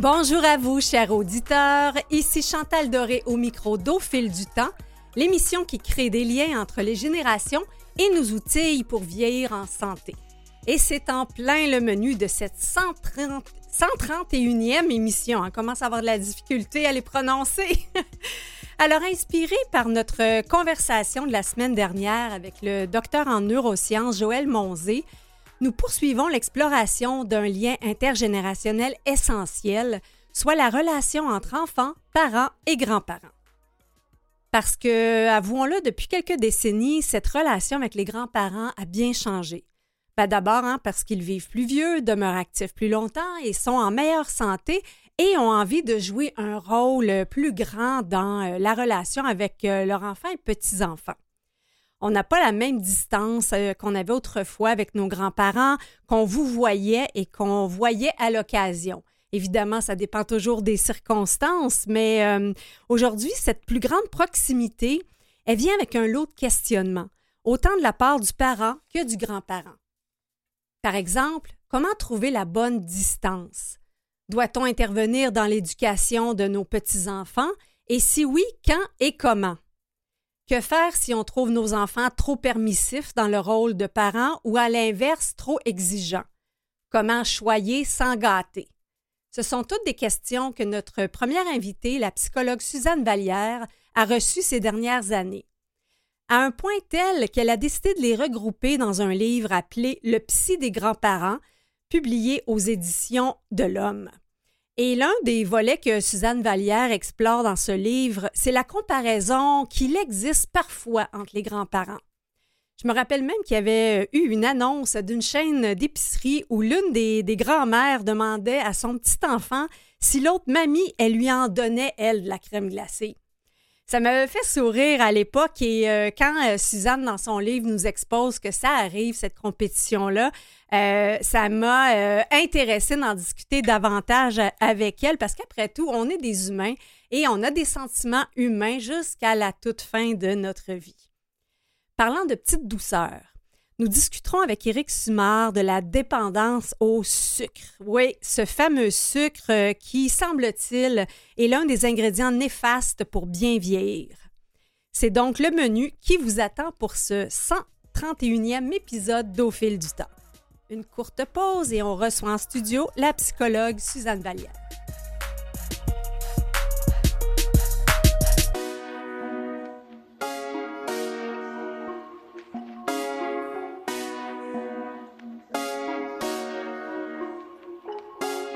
Bonjour à vous, chers auditeurs. Ici Chantal Doré au micro d'Au fil du temps, l'émission qui crée des liens entre les générations et nous outille pour vieillir en santé. Et c'est en plein le menu de cette 130, 131e émission. On commence à avoir de la difficulté à les prononcer. Alors, inspiré par notre conversation de la semaine dernière avec le docteur en neurosciences Joël Monzé, nous poursuivons l'exploration d'un lien intergénérationnel essentiel, soit la relation entre enfants, parents et grands-parents. Parce que, avouons-le, depuis quelques décennies, cette relation avec les grands-parents a bien changé. D'abord hein, parce qu'ils vivent plus vieux, demeurent actifs plus longtemps et sont en meilleure santé et ont envie de jouer un rôle plus grand dans euh, la relation avec euh, leurs enfants et petits-enfants. On n'a pas la même distance euh, qu'on avait autrefois avec nos grands-parents, qu'on vous voyait et qu'on voyait à l'occasion. Évidemment, ça dépend toujours des circonstances, mais aujourd'hui, cette plus grande proximité, elle vient avec un lot de questionnements, autant de la part du parent que du grand-parent. Par exemple, comment trouver la bonne distance? Doit-on intervenir dans l'éducation de nos petits-enfants? Et si oui, quand et comment? Que faire si on trouve nos enfants trop permissifs dans le rôle de parents ou à l'inverse trop exigeants? Comment choyer sans gâter? Ce sont toutes des questions que notre première invitée, la psychologue Suzanne Vallière, a reçues ces dernières années. À un point tel qu'elle a décidé de les regrouper dans un livre appelé Le psy des grands-parents, publié aux éditions de l'Homme. Et l'un des volets que Suzanne Vallière explore dans ce livre, c'est la comparaison qu'il existe parfois entre les grands-parents. Je me rappelle même qu'il y avait eu une annonce d'une chaîne d'épicerie où l'une des, des grands-mères demandait à son petit enfant si l'autre mamie, elle lui en donnait, elle, de la crème glacée. Ça m'avait fait sourire à l'époque et euh, quand euh, Suzanne, dans son livre, nous expose que ça arrive, cette compétition-là, euh, ça m'a intéressée d'en discuter davantage avec elle parce qu'après tout, on est des humains et on a des sentiments humains jusqu'à la toute fin de notre vie. Parlant de petite douceur, nous discuterons avec Éric Sumard de la dépendance au sucre. Oui, ce fameux sucre euh, qui, semble-t-il, est l'un des ingrédients néfastes pour bien vieillir. C'est donc le menu qui vous attend pour ce 131e épisode d'Au fil du temps. Une courte pause et on reçoit en studio la psychologue Suzanne Vallière.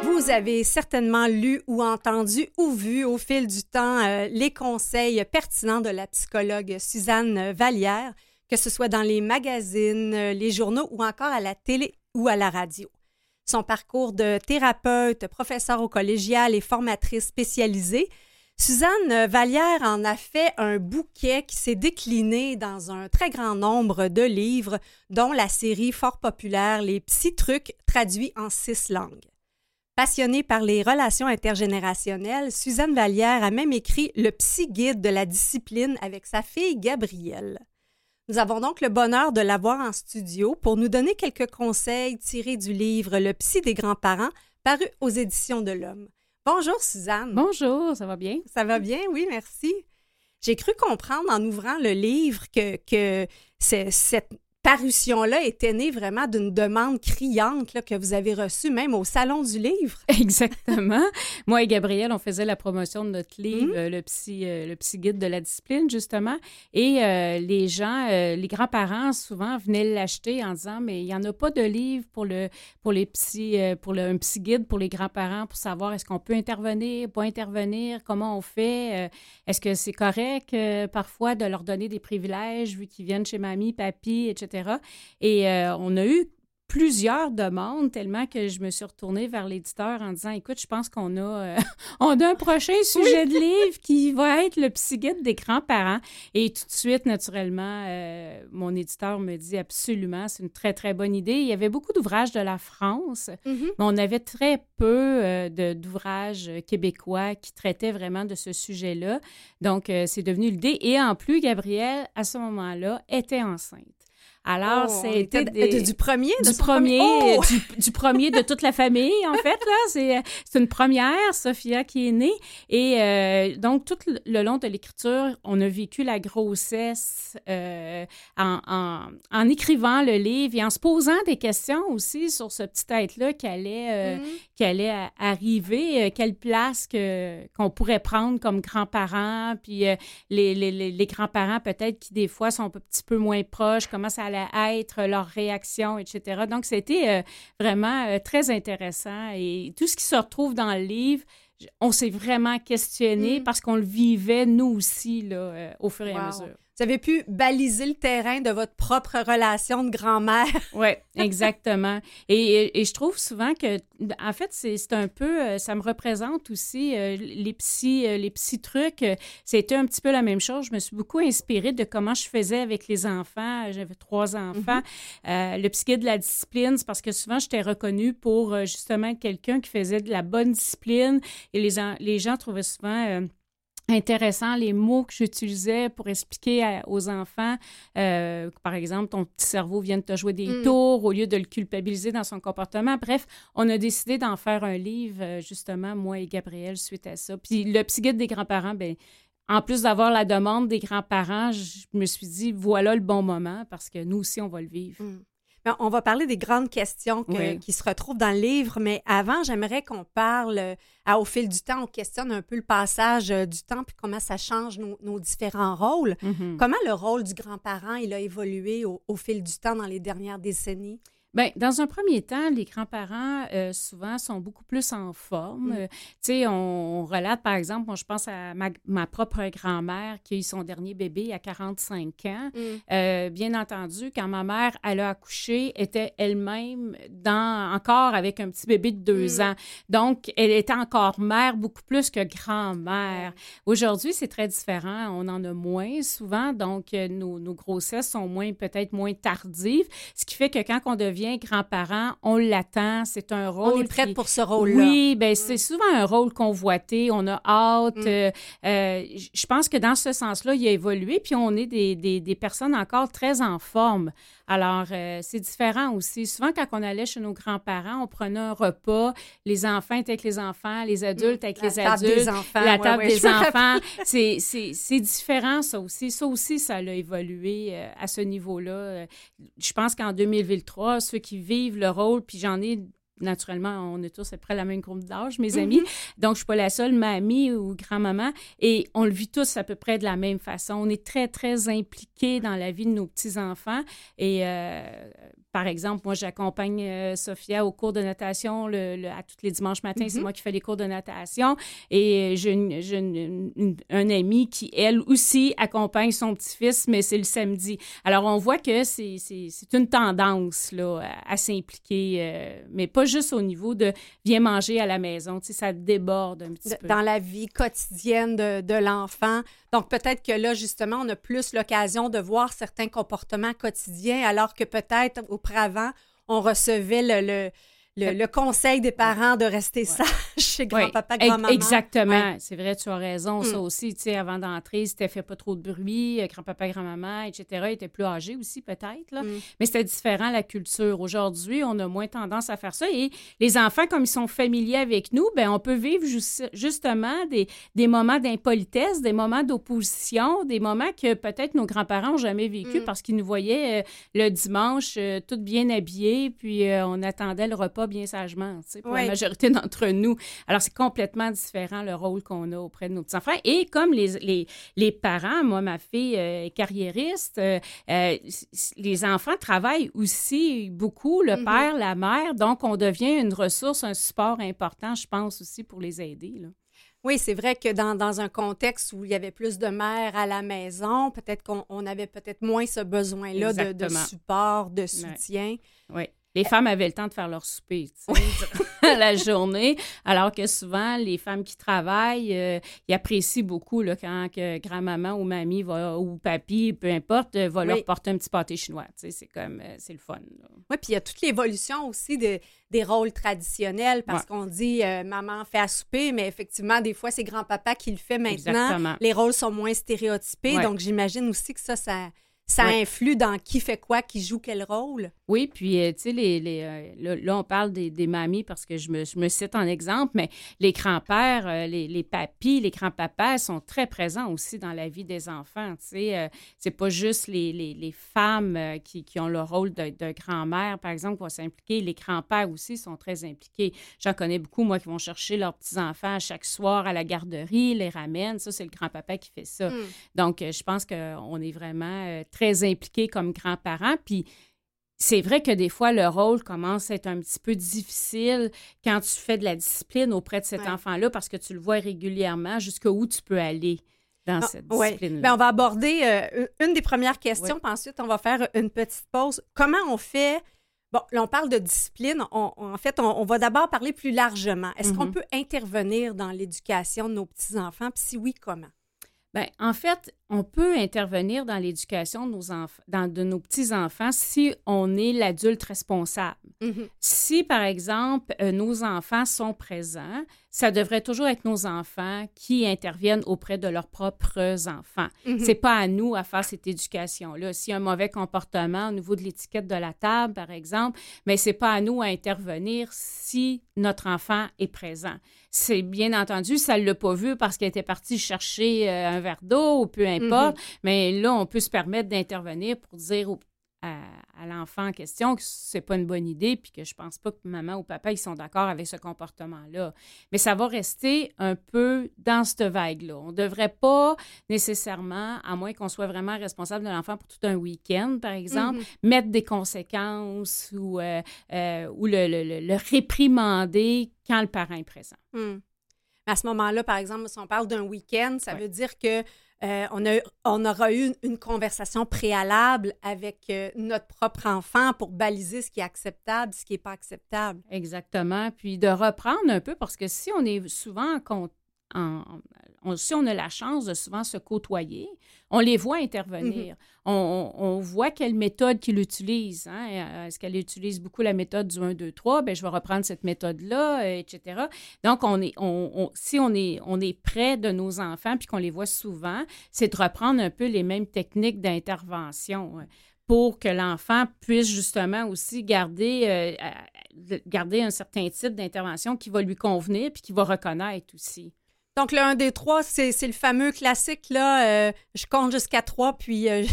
Vous avez certainement lu ou entendu ou vu au fil du temps euh, les conseils pertinents de la psychologue Suzanne Vallière, que ce soit dans les magazines, euh, les journaux ou encore à la télé ou à la radio. Son parcours de thérapeute, professeur au collégial et formatrice spécialisée, Suzanne Vallière en a fait un bouquet qui s'est décliné dans un très grand nombre de livres, dont la série fort populaire Les Psy Trucs traduits en six langues. Passionnée par les relations intergénérationnelles, Suzanne Vallière a même écrit le psy guide de la discipline avec sa fille Gabrielle. Nous avons donc le bonheur de l'avoir en studio pour nous donner quelques conseils tirés du livre Le psy des grands-parents, paru aux éditions de l'Homme. Bonjour Suzanne. Bonjour, ça va bien? Ça va bien, oui, merci. J'ai cru comprendre en ouvrant le livre que, que cette parution-là était née vraiment d'une demande criante que vous avez reçue même au Salon du Livre. Exactement. Moi et Gabriel, on faisait la promotion de notre livre, mm-hmm. le, psy, euh, le psy guide de la discipline, justement. Et euh, les gens, euh, les grands-parents, souvent, venaient l'acheter en disant, mais il n'y en a pas de livre pour, le, pour les psy, pour le, un psy guide pour les grands-parents pour savoir est-ce qu'on peut intervenir, pas intervenir, comment on fait, est-ce que c'est correct parfois de leur donner des privilèges vu qu'ils viennent chez mamie, papy, etc. Et euh, on a eu plusieurs demandes tellement que je me suis retournée vers l'éditeur en disant écoute je pense qu'on a euh, on a un prochain sujet de livre qui va être le psy guide des grands-parents. Et tout de suite naturellement euh, mon éditeur me dit absolument c'est une très très bonne idée. Il y avait beaucoup d'ouvrages de la France mm-hmm. mais on avait très peu d'ouvrages québécois qui traitaient vraiment de ce sujet-là. Donc c'est devenu l'idée. Et en plus Gabrielle à ce moment-là était enceinte Alors, Oh, c'était du premier, de du premier, premier- Oh! du, du premier de toute la famille, en fait. là. C'est une première, Sophia, qui est née. Et euh, donc, tout le- long de l'écriture, on a vécu la grossesse euh, en, en- en écrivant le livre et en se posant des questions aussi sur ce petit être-là qui allait, euh, Mhm. qui allait a- arriver, euh, quelle place que, qu'on pourrait prendre comme grands-parents, puis euh, les, les, les, les grands-parents peut-être qui des fois sont un petit peu moins proches, comment ça allait être, leur réaction, etc. Donc, c'était euh, vraiment euh, très intéressant et tout ce qui se retrouve dans le livre, on s'est vraiment questionné Mm. parce qu'on le vivait nous aussi là, euh, au fur et à mesure. Vous avez pu baliser le terrain de votre propre relation de grand-mère. Oui, exactement. et, je trouve souvent que, en fait, c'est un peu, euh, ça me représente aussi euh, les petits, euh, les petits trucs. C'était un petit peu la même chose. Je me suis beaucoup inspirée de comment je faisais avec les enfants. J'avais trois enfants. Euh, le guide de la discipline, c'est parce que souvent, j'étais reconnue pour justement quelqu'un qui faisait de la bonne discipline et les, en- les gens trouvaient souvent... euh, intéressant les mots que j'utilisais pour expliquer à- aux enfants euh, par exemple, ton petit cerveau vient de te jouer des Mm. tours au lieu de le culpabiliser dans son comportement. Bref, on a décidé d'en faire un livre, euh, justement, moi et Gabriel, suite à ça. Puis le petit guide des grands-parents, ben en plus d'avoir la demande des grands-parents, je me suis dit, voilà le bon moment parce que nous aussi, on va le vivre. Mm. Mais On va parler des grandes questions que- Oui. qui se retrouvent dans le livre, mais avant, j'aimerais qu'on parle, euh, à- au fil du temps, on questionne un peu le passage euh, du temps puis comment ça change nos, nos différents rôles. Mhm. Comment le rôle du grand-parent, il a évolué au, au fil du temps dans les dernières décennies? Bien, dans un premier temps, les grands-parents, euh, souvent, sont beaucoup plus en forme. Mm. Euh, tu sais, on, on relate, par exemple, moi, je pense à ma, ma propre grand-mère qui a eu son dernier bébé à 45 ans. Euh, bien entendu, quand ma mère, elle a accouché, était elle-même dans encore avec un petit bébé de deux Mm. ans. Donc, elle était encore mère beaucoup plus que grand-mère. Aujourd'hui, c'est très différent. On en a moins souvent, donc nos, nos grossesses sont moins peut-être moins tardives, ce qui fait que quand on devient grand-parent, on l'attend. C'est un rôle. On est prête qui- pour ce rôle-là. oui, ben c'est souvent un rôle convoité. On a hâte. Mm. euh, euh, je pense que dans ce sens-là, il a évolué. Puis on est des, des, des personnes encore très en forme. Alors, euh, c'est différent aussi. Souvent, quand on allait chez nos grands-parents, on prenait un repas. Les enfants étaient avec les enfants, les adultes avec La les table adultes. des enfants. La table ouais, des je me enfants, c'est- c'est c'est différent, ça aussi. Ça aussi, ça a évolué euh, à ce niveau-là. Euh, Je pense qu'en 2003, ceux qui vivent le rôle, puis j'en ai naturellement, on est tous à peu près la même groupe d'âge, mes amis. Donc, je suis pas la seule mamie ou grand-maman. Et on le vit tous à peu près de la même façon. On est très, très impliqués dans la vie de nos petits-enfants. Et euh, par exemple, moi, j'accompagne euh, Sophia au cours de natation le, le- à tous les dimanches matins. C'est Mhm. moi qui fais les cours de natation. Et j'ai une- j'ai un ami qui, elle aussi, accompagne son petit-fils, mais c'est le samedi. Alors, on voit que c'est c'est- c'est une tendance là, à, à s'impliquer, euh, mais pas juste au niveau de viens manger à la maison. Tu sais, ça déborde un petit de- peu. dans la vie quotidienne de, de l'enfant. Donc, peut-être que là, justement, on a plus l'occasion de voir certains comportements quotidiens, alors que peut-être auparavant, on recevait le, le, le- le conseil des parents de rester sage chez grand-papa, grand-maman. Exactement. C'est vrai, tu as raison. Ça Mm. aussi, tu sais, avant d'entrer, c'était fait pas trop de bruit, euh, grand-papa, grand-maman, etc. étaient plus âgés aussi, peut-être. là. Mm. Mais c'était différent, la culture. Aujourd'hui, on a moins tendance à faire ça. Et les enfants, comme ils sont familiers avec nous, ben on peut vivre jus- justement des, des moments d'impolitesse, des moments d'opposition, des moments que peut-être nos grands-parents n'ont jamais vécu Mm. parce qu'ils nous voyaient euh, le dimanche, euh, toutes bien habillés, puis euh, on attendait le repas bien sagement, tu sais, pour Oui. la majorité d'entre nous. Alors, c'est complètement différent le rôle qu'on a auprès de nos petits-enfants. Et comme les, les, les parents, moi, ma fille euh, est carriériste, euh, euh, les enfants travaillent aussi beaucoup, le Mhm. père, la mère, donc on devient une ressource, un support important, je pense, aussi pour les aider. Là. Oui, c'est vrai que dans, dans un contexte où il y avait plus de mères à la maison, peut-être qu'on on avait peut-être moins ce besoin-là de, de support, de soutien. Oui. Les femmes avaient le temps de faire leur souper tu sais, durant la journée, alors que souvent, les femmes qui travaillent, euh, ils apprécient beaucoup là, quand que grand-maman ou mamie va, ou papy, peu importe, euh, va Oui. leur porter un petit pâté chinois. tu sais, C'est comme, euh, c'est le fun. Oui, puis il y a toute l'évolution aussi de, des rôles traditionnels parce Ouais. qu'on dit euh, maman fait à souper, mais effectivement, des fois, c'est grand-papa qui le fait maintenant. Exactement. Les rôles sont moins stéréotypés, Ouais. donc j'imagine aussi que ça, ça, ça influe dans qui fait quoi, qui joue quel rôle. Oui, puis, euh, tu sais, les, les euh, là, on parle des, des, mamies parce que je me, je me cite en exemple, mais les grands-pères, euh, les, les papis, les grands-papas sont très présents aussi dans la vie des enfants. Tu sais, c'est pas juste les, les femmes qui, qui, ont le rôle de, de grand-mère, par exemple, qui vont s'impliquer. Les grands-pères aussi sont très impliqués. J'en connais beaucoup, moi, qui vont chercher leurs petits-enfants chaque soir à la garderie, les ramènent. Ça, c'est le grand-papa qui fait ça. Hmm. Donc, je pense qu'on est vraiment très impliqués comme grands-parents. Puis, c'est vrai que des fois, le rôle commence à être un petit peu difficile quand tu fais de la discipline auprès de cet enfant-là parce que tu le vois régulièrement jusqu'où tu peux aller dans ah, cette discipline-là. Ben, on va aborder euh, une des premières questions, puis ensuite, on va faire une petite pause. Comment on fait... Bon, là, on parle de discipline. en fait, on, va d'abord parler plus largement. Est-ce qu'on mm-hmm. peut intervenir dans l'éducation de nos petits-enfants? Puis si oui, comment? Bien, en fait, on peut intervenir dans l'éducation de nos enfants, dans de nos petits enfants si on est l'adulte responsable. Mm-hmm. Si par exemple euh, nos enfants sont présents, ça devrait toujours être nos enfants qui interviennent auprès de leurs propres enfants. Mm-hmm. C'est pas à nous à faire cette éducation là. S'il y a un mauvais comportement au niveau de l'étiquette de la table par exemple, mais c'est pas à nous à intervenir si notre enfant est présent. C'est bien entendu, ça l'a pas vu parce qu'elle était partie chercher euh, un verre d'eau ou peu importe Mm-hmm. Mais là, on peut se permettre d'intervenir pour dire à, l'enfant en question que c'est pas une bonne idée, puis que je pense pas que maman ou papa ils sont d'accord avec ce comportement-là. Mais ça va rester un peu dans cette vague-là. On devrait pas nécessairement, à moins qu'on soit vraiment responsable de l'enfant pour tout un week-end, par exemple, mm-hmm. mettre des conséquences ou, euh, euh, ou le, le, réprimander quand le parent est présent. Mm. À ce moment-là, par exemple, si on parle d'un week-end, ça veut dire que euh, on, a, on aura eu une, conversation préalable avec euh, notre propre enfant pour baliser ce qui est acceptable, ce qui n'est pas acceptable. Exactement. Puis de reprendre un peu, parce que si on est souvent en, en, on, si on a la chance de souvent se côtoyer, on les voit intervenir. Mm-hmm. on, voit quelle méthode qu'il utilise. Hein. Euh, est-ce qu'elle utilise beaucoup la méthode du 1, 2, 3? Bien, je vais reprendre cette méthode-là, euh, etc. Donc, on est, on, si on est, on est près de nos enfants puis qu'on les voit souvent, c'est de reprendre un peu les mêmes techniques d'intervention hein, pour que l'enfant puisse justement aussi garder, euh, garder un certain type d'intervention qui va lui convenir puis qui va reconnaître aussi. Donc, le 1 des 3, c'est le fameux classique, là. Euh, je compte jusqu'à 3, puis euh,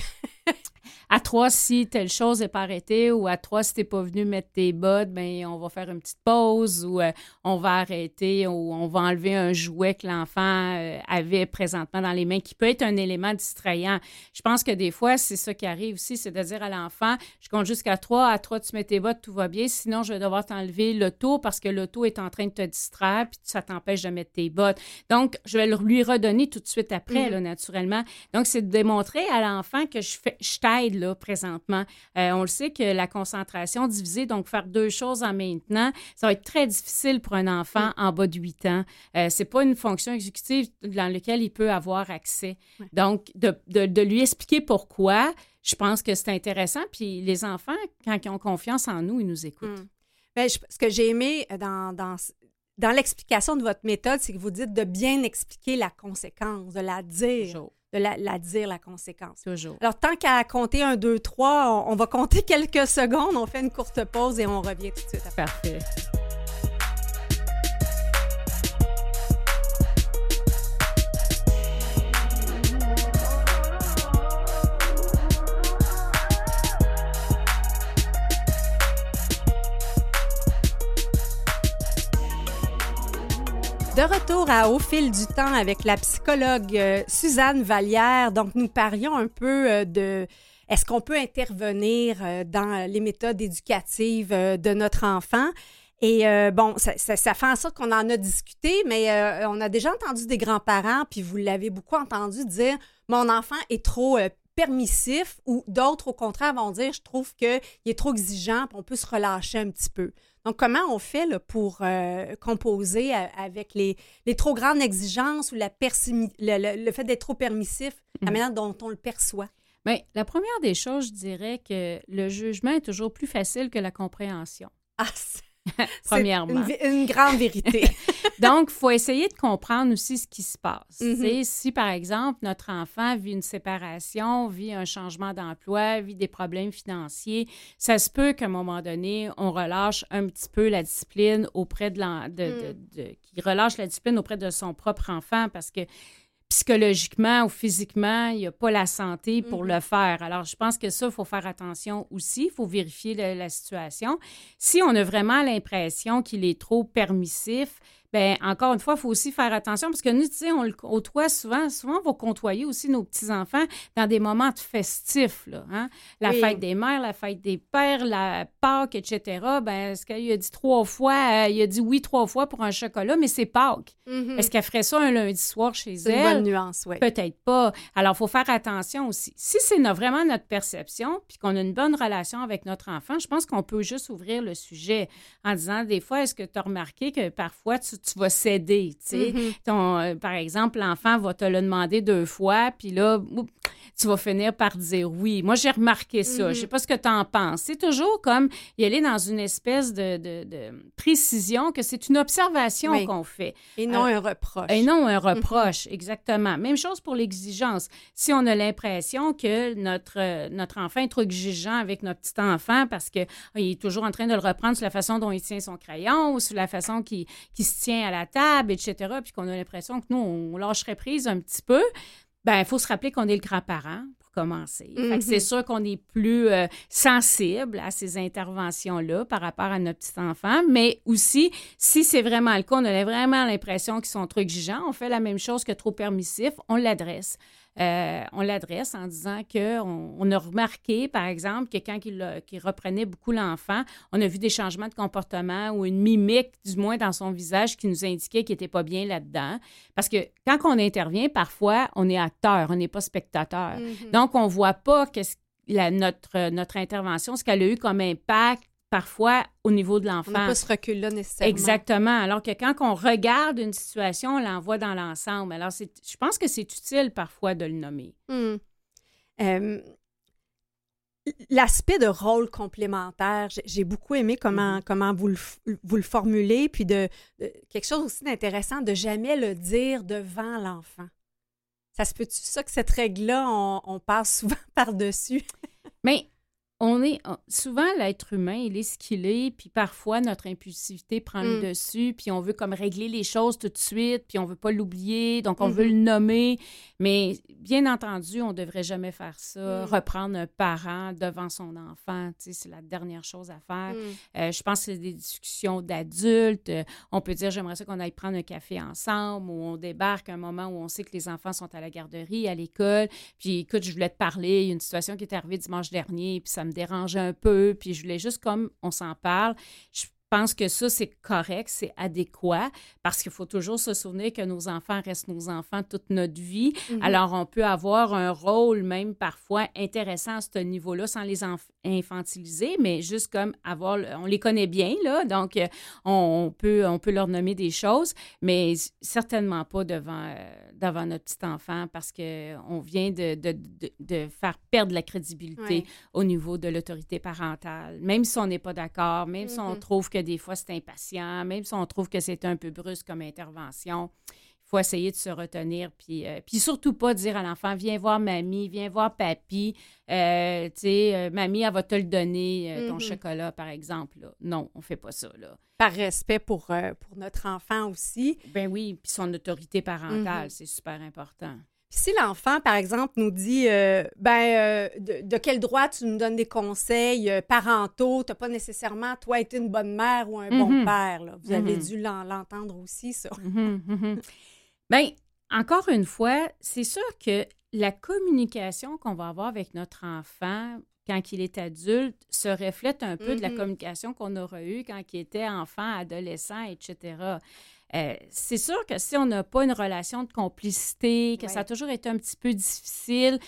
si telle chose n'est pas arrêtée, ou à trois, si tu n'es pas venu mettre tes bottes, ben on va faire une petite pause, ou euh, on va arrêter, ou on va enlever un jouet que l'enfant euh, avait présentement dans les mains, qui peut être un élément distrayant. Je pense que des fois, c'est ça qui arrive aussi, c'est de dire à l'enfant, je compte jusqu'à trois, à trois, tu mets tes bottes, tout va bien, sinon je vais devoir t'enlever l'auto parce que l'auto est en train de te distraire, puis ça t'empêche de mettre tes bottes. Donc, je vais lui redonner tout de suite après, mm. là, naturellement. Donc, c'est de démontrer à l'enfant que je, fais, je t'aide là, présentement. Euh, on le sait que la concentration divisée, donc faire deux choses en même temps, ça va être très difficile pour un enfant en bas de 8 ans. Euh, c'est pas une fonction exécutive dans laquelle il peut avoir accès. Donc, de, de, lui expliquer pourquoi, je pense que c'est intéressant. Puis les enfants, quand ils ont confiance en nous, ils nous écoutent. Hmm. Ben, ce que j'ai aimé dans, dans, dans l'explication de votre méthode, c'est que vous dites de bien expliquer la conséquence, de la dire de la, dire, la conséquence. Toujours. Alors, tant qu'à compter un, deux, trois, on, on, va compter quelques secondes, on fait une courte pause et on revient tout de suite. Parfait. De retour à Au fil du temps avec la psychologue euh, Suzanne Vallière. Donc, nous parions un peu euh, de est-ce qu'on peut intervenir euh, dans les méthodes éducatives de notre enfant? Et bon, ça, fait en sorte qu'on en a discuté, mais on a déjà entendu des grands-parents, puis vous l'avez beaucoup entendu dire mon enfant est trop permissif, ou d'autres, au contraire, vont dire je trouve qu'il est trop exigeant, puis on peut se relâcher un petit peu. Donc, comment on fait pour euh, composer avec les, trop grandes exigences ou la le, fait d'être trop permissif, la mhm. manière dont on le perçoit? Bien, la première des choses, je dirais que le jugement est toujours plus facile que la compréhension. Ah, premièrement. Une, grande vérité. Donc, il faut essayer de comprendre aussi ce qui se passe. Mhm. Si, par exemple, notre enfant vit une séparation, vit un changement d'emploi, vit des problèmes financiers, ça se peut qu'à un moment donné, on relâche un petit peu la discipline auprès de, Mm. de- de- qu'il relâche la discipline auprès de son propre enfant parce que psychologiquement ou physiquement, il n'y a pas la santé pour Mhm. le faire. Alors, je pense que ça, il faut faire attention aussi. Il faut vérifier le- la situation. Si on a vraiment l'impression qu'il est trop permissif, ben encore une fois, il faut aussi faire attention parce que nous, tu sais, on le côtoie souvent. Souvent, on va côtoyer aussi nos petits-enfants dans des moments de festifs, là, hein? La Oui. fête des mères, la fête des pères, la Pâques, etc. Ben, est-ce qu'il a dit trois fois, euh, il a dit oui trois fois pour un chocolat, mais c'est Pâques. Mhm. Est-ce qu'elle ferait ça un lundi soir chez C'est une elle? bonne nuance, oui. Peut-être pas. Alors, il faut faire attention aussi. Si c'est vraiment notre perception, puis qu'on a une bonne relation avec notre enfant, je pense qu'on peut juste ouvrir le sujet en disant, des fois, est-ce que tu as remarqué que parfois, tu, tu vas céder, tu sais? Mhm. Ton, euh, par exemple, l'enfant va te le demander deux fois, puis là, tu vas finir par dire oui. Moi, j'ai remarqué ça. Mhm. Je sais pas ce que tu en penses. C'est toujours comme y aller dans une espèce de, de- de précision que c'est une observation Oui. qu'on fait. Et non un reproche. Et non un reproche, exactement. Même chose pour l'exigence. Si on a l'impression que notre, euh, notre enfant est trop exigeant avec notre petit enfant parce qu'il est toujours en train de le reprendre sur la façon dont il tient son crayon ou sur la façon qu'il qu'il se tient à la table, etc., puis qu'on a l'impression que nous, on lâcherait prise un petit peu, ben il faut se rappeler qu'on est le grand-parent pour commencer. Que Mhm. c'est sûr qu'on est plus euh, sensible à ces interventions-là par rapport à notre petit enfant, mais aussi, si c'est vraiment le cas, on a vraiment l'impression qu'ils sont trop exigeants, on fait la même chose que trop permissif, on l'adresse. Euh, on l'adresse en disant qu'on on a remarqué, par exemple, que quand il, reprenait beaucoup l'enfant, on a vu des changements de comportement ou une mimique, du moins dans son visage, qui nous indiquait qu'il n'était pas bien là-dedans. Parce que quand on intervient, parfois, on est acteur, on n'est pas spectateur. Mhm. Donc, on ne voit pas qu'est-ce- la- notre, notre intervention, ce qu'elle a eu comme impact parfois au niveau de On n'a l'enfant. pas ce recul-là nécessairement. Exactement. Alors que quand on regarde une situation, on l'envoie dans l'ensemble. Alors, je pense que c'est utile parfois de le nommer. Hmm. Euh, L'aspect de rôle complémentaire, j'ai- beaucoup aimé comment, Mhm. comment vous, le, vous le formulez, puis de, de- quelque chose aussi d'intéressant, de jamais le dire devant l'enfant. Ça se peut-tu ça que cette règle-là, on, on passe souvent par-dessus? Mais on est souvent l'être humain, il est ce qu'il est, puis parfois notre impulsivité prend le Mm. dessus, puis on veut comme régler les choses tout de suite, puis on veut pas l'oublier, donc on veut le nommer. Mais bien entendu, on devrait jamais faire ça, Mm. reprendre un parent devant son enfant, c'est la dernière chose à faire. Hmm. Euh, je pense que c'est des discussions d'adultes. Euh, on peut dire, j'aimerais ça qu'on aille prendre un café ensemble, ou on débarque à un moment où on sait que les enfants sont à la garderie, à l'école. Puis, écoute, je voulais te parler. Il y a une situation qui est arrivée dimanche dernier, puis ça me dérangeait un peu. Puis, je voulais juste comme on s'en parle. Je pense que ça, c'est correct, c'est adéquat, parce qu'il faut toujours se souvenir que nos enfants restent nos enfants toute notre vie. Mhm. Alors, on peut avoir un rôle même parfois intéressant à ce niveau-là sans les infantiliser, mais juste comme avoir, on les connaît bien, là, donc euh, on, on peut, on peut leur nommer des choses, mais certainement pas devant, euh, devant notre petit enfant parce qu'on vient de, de, de- de faire perdre la crédibilité Ouais. au niveau de l'autorité parentale. Même si on n'est pas d'accord, même si on Mhm. trouve que des fois c'est impatient, même si on trouve que c'est un peu brusque comme intervention, il faut essayer de se retenir. Puis, euh, puis surtout pas dire à l'enfant, viens voir mamie, viens voir papy, euh, tu sais, euh, mamie, elle va te le donner, ton Mhm. chocolat, par exemple. là. Non, on fait pas ça, là. Par respect pour, pour notre enfant aussi. Ben oui, puis son autorité parentale, Mhm. c'est super important. Puis si l'enfant, par exemple, nous dit euh, ben euh, de, de quel droit tu nous donnes des conseils euh, parentaux, tu n'as pas nécessairement, toi, été une bonne mère ou un bon Mhm. père. là. Vous avez Mhm. dû l'en- l'entendre aussi, ça. Mhm, mhm. Ben, encore une fois, c'est sûr que la communication qu'on va avoir avec notre enfant quand il est adulte se reflète un peu de la communication qu'on aura eue quand il était enfant, adolescent, etc. Euh, c'est sûr que si on n'a pas une relation de complicité, que Ouais. ça a toujours été un petit peu difficile,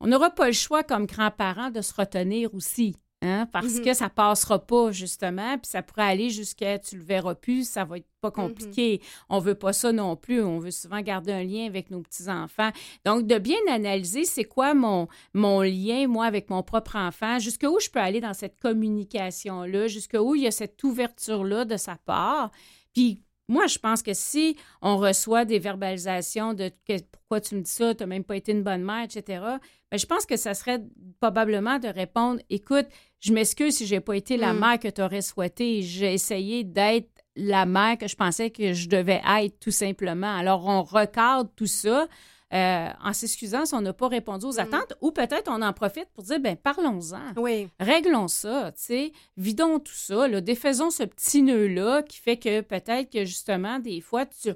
on n'aura pas le choix comme grands-parents de se retenir aussi. Hein, parce que ça passera pas, justement, puis ça pourrait aller jusqu'à tu le verras plus, ça va être pas compliqué. On veut pas ça non plus. On veut souvent garder un lien avec nos petits-enfants. Donc, de bien analyser c'est quoi mon, mon lien, moi, avec mon propre enfant, jusqu'où je peux aller dans cette communication-là, jusqu'où il y a cette ouverture-là de sa part. Puis, moi, je pense que si on reçoit des verbalisations de pourquoi tu me dis ça, tu n'as même pas été une bonne mère, etc., bien, je pense que ça serait probablement de répondre écoute, je m'excuse si je n'ai pas été la mm. mère que tu aurais souhaité. J'ai essayé d'être la mère que je pensais que je devais être, tout simplement. Alors, on recadre tout ça. Euh, en s'excusant si on n'a pas répondu aux mm. attentes, ou peut-être on en profite pour dire, ben parlons-en. Oui. Réglons ça, tu sais. Vidons tout ça, là, défaisons ce petit nœud-là qui fait que peut-être que justement, des fois, tu,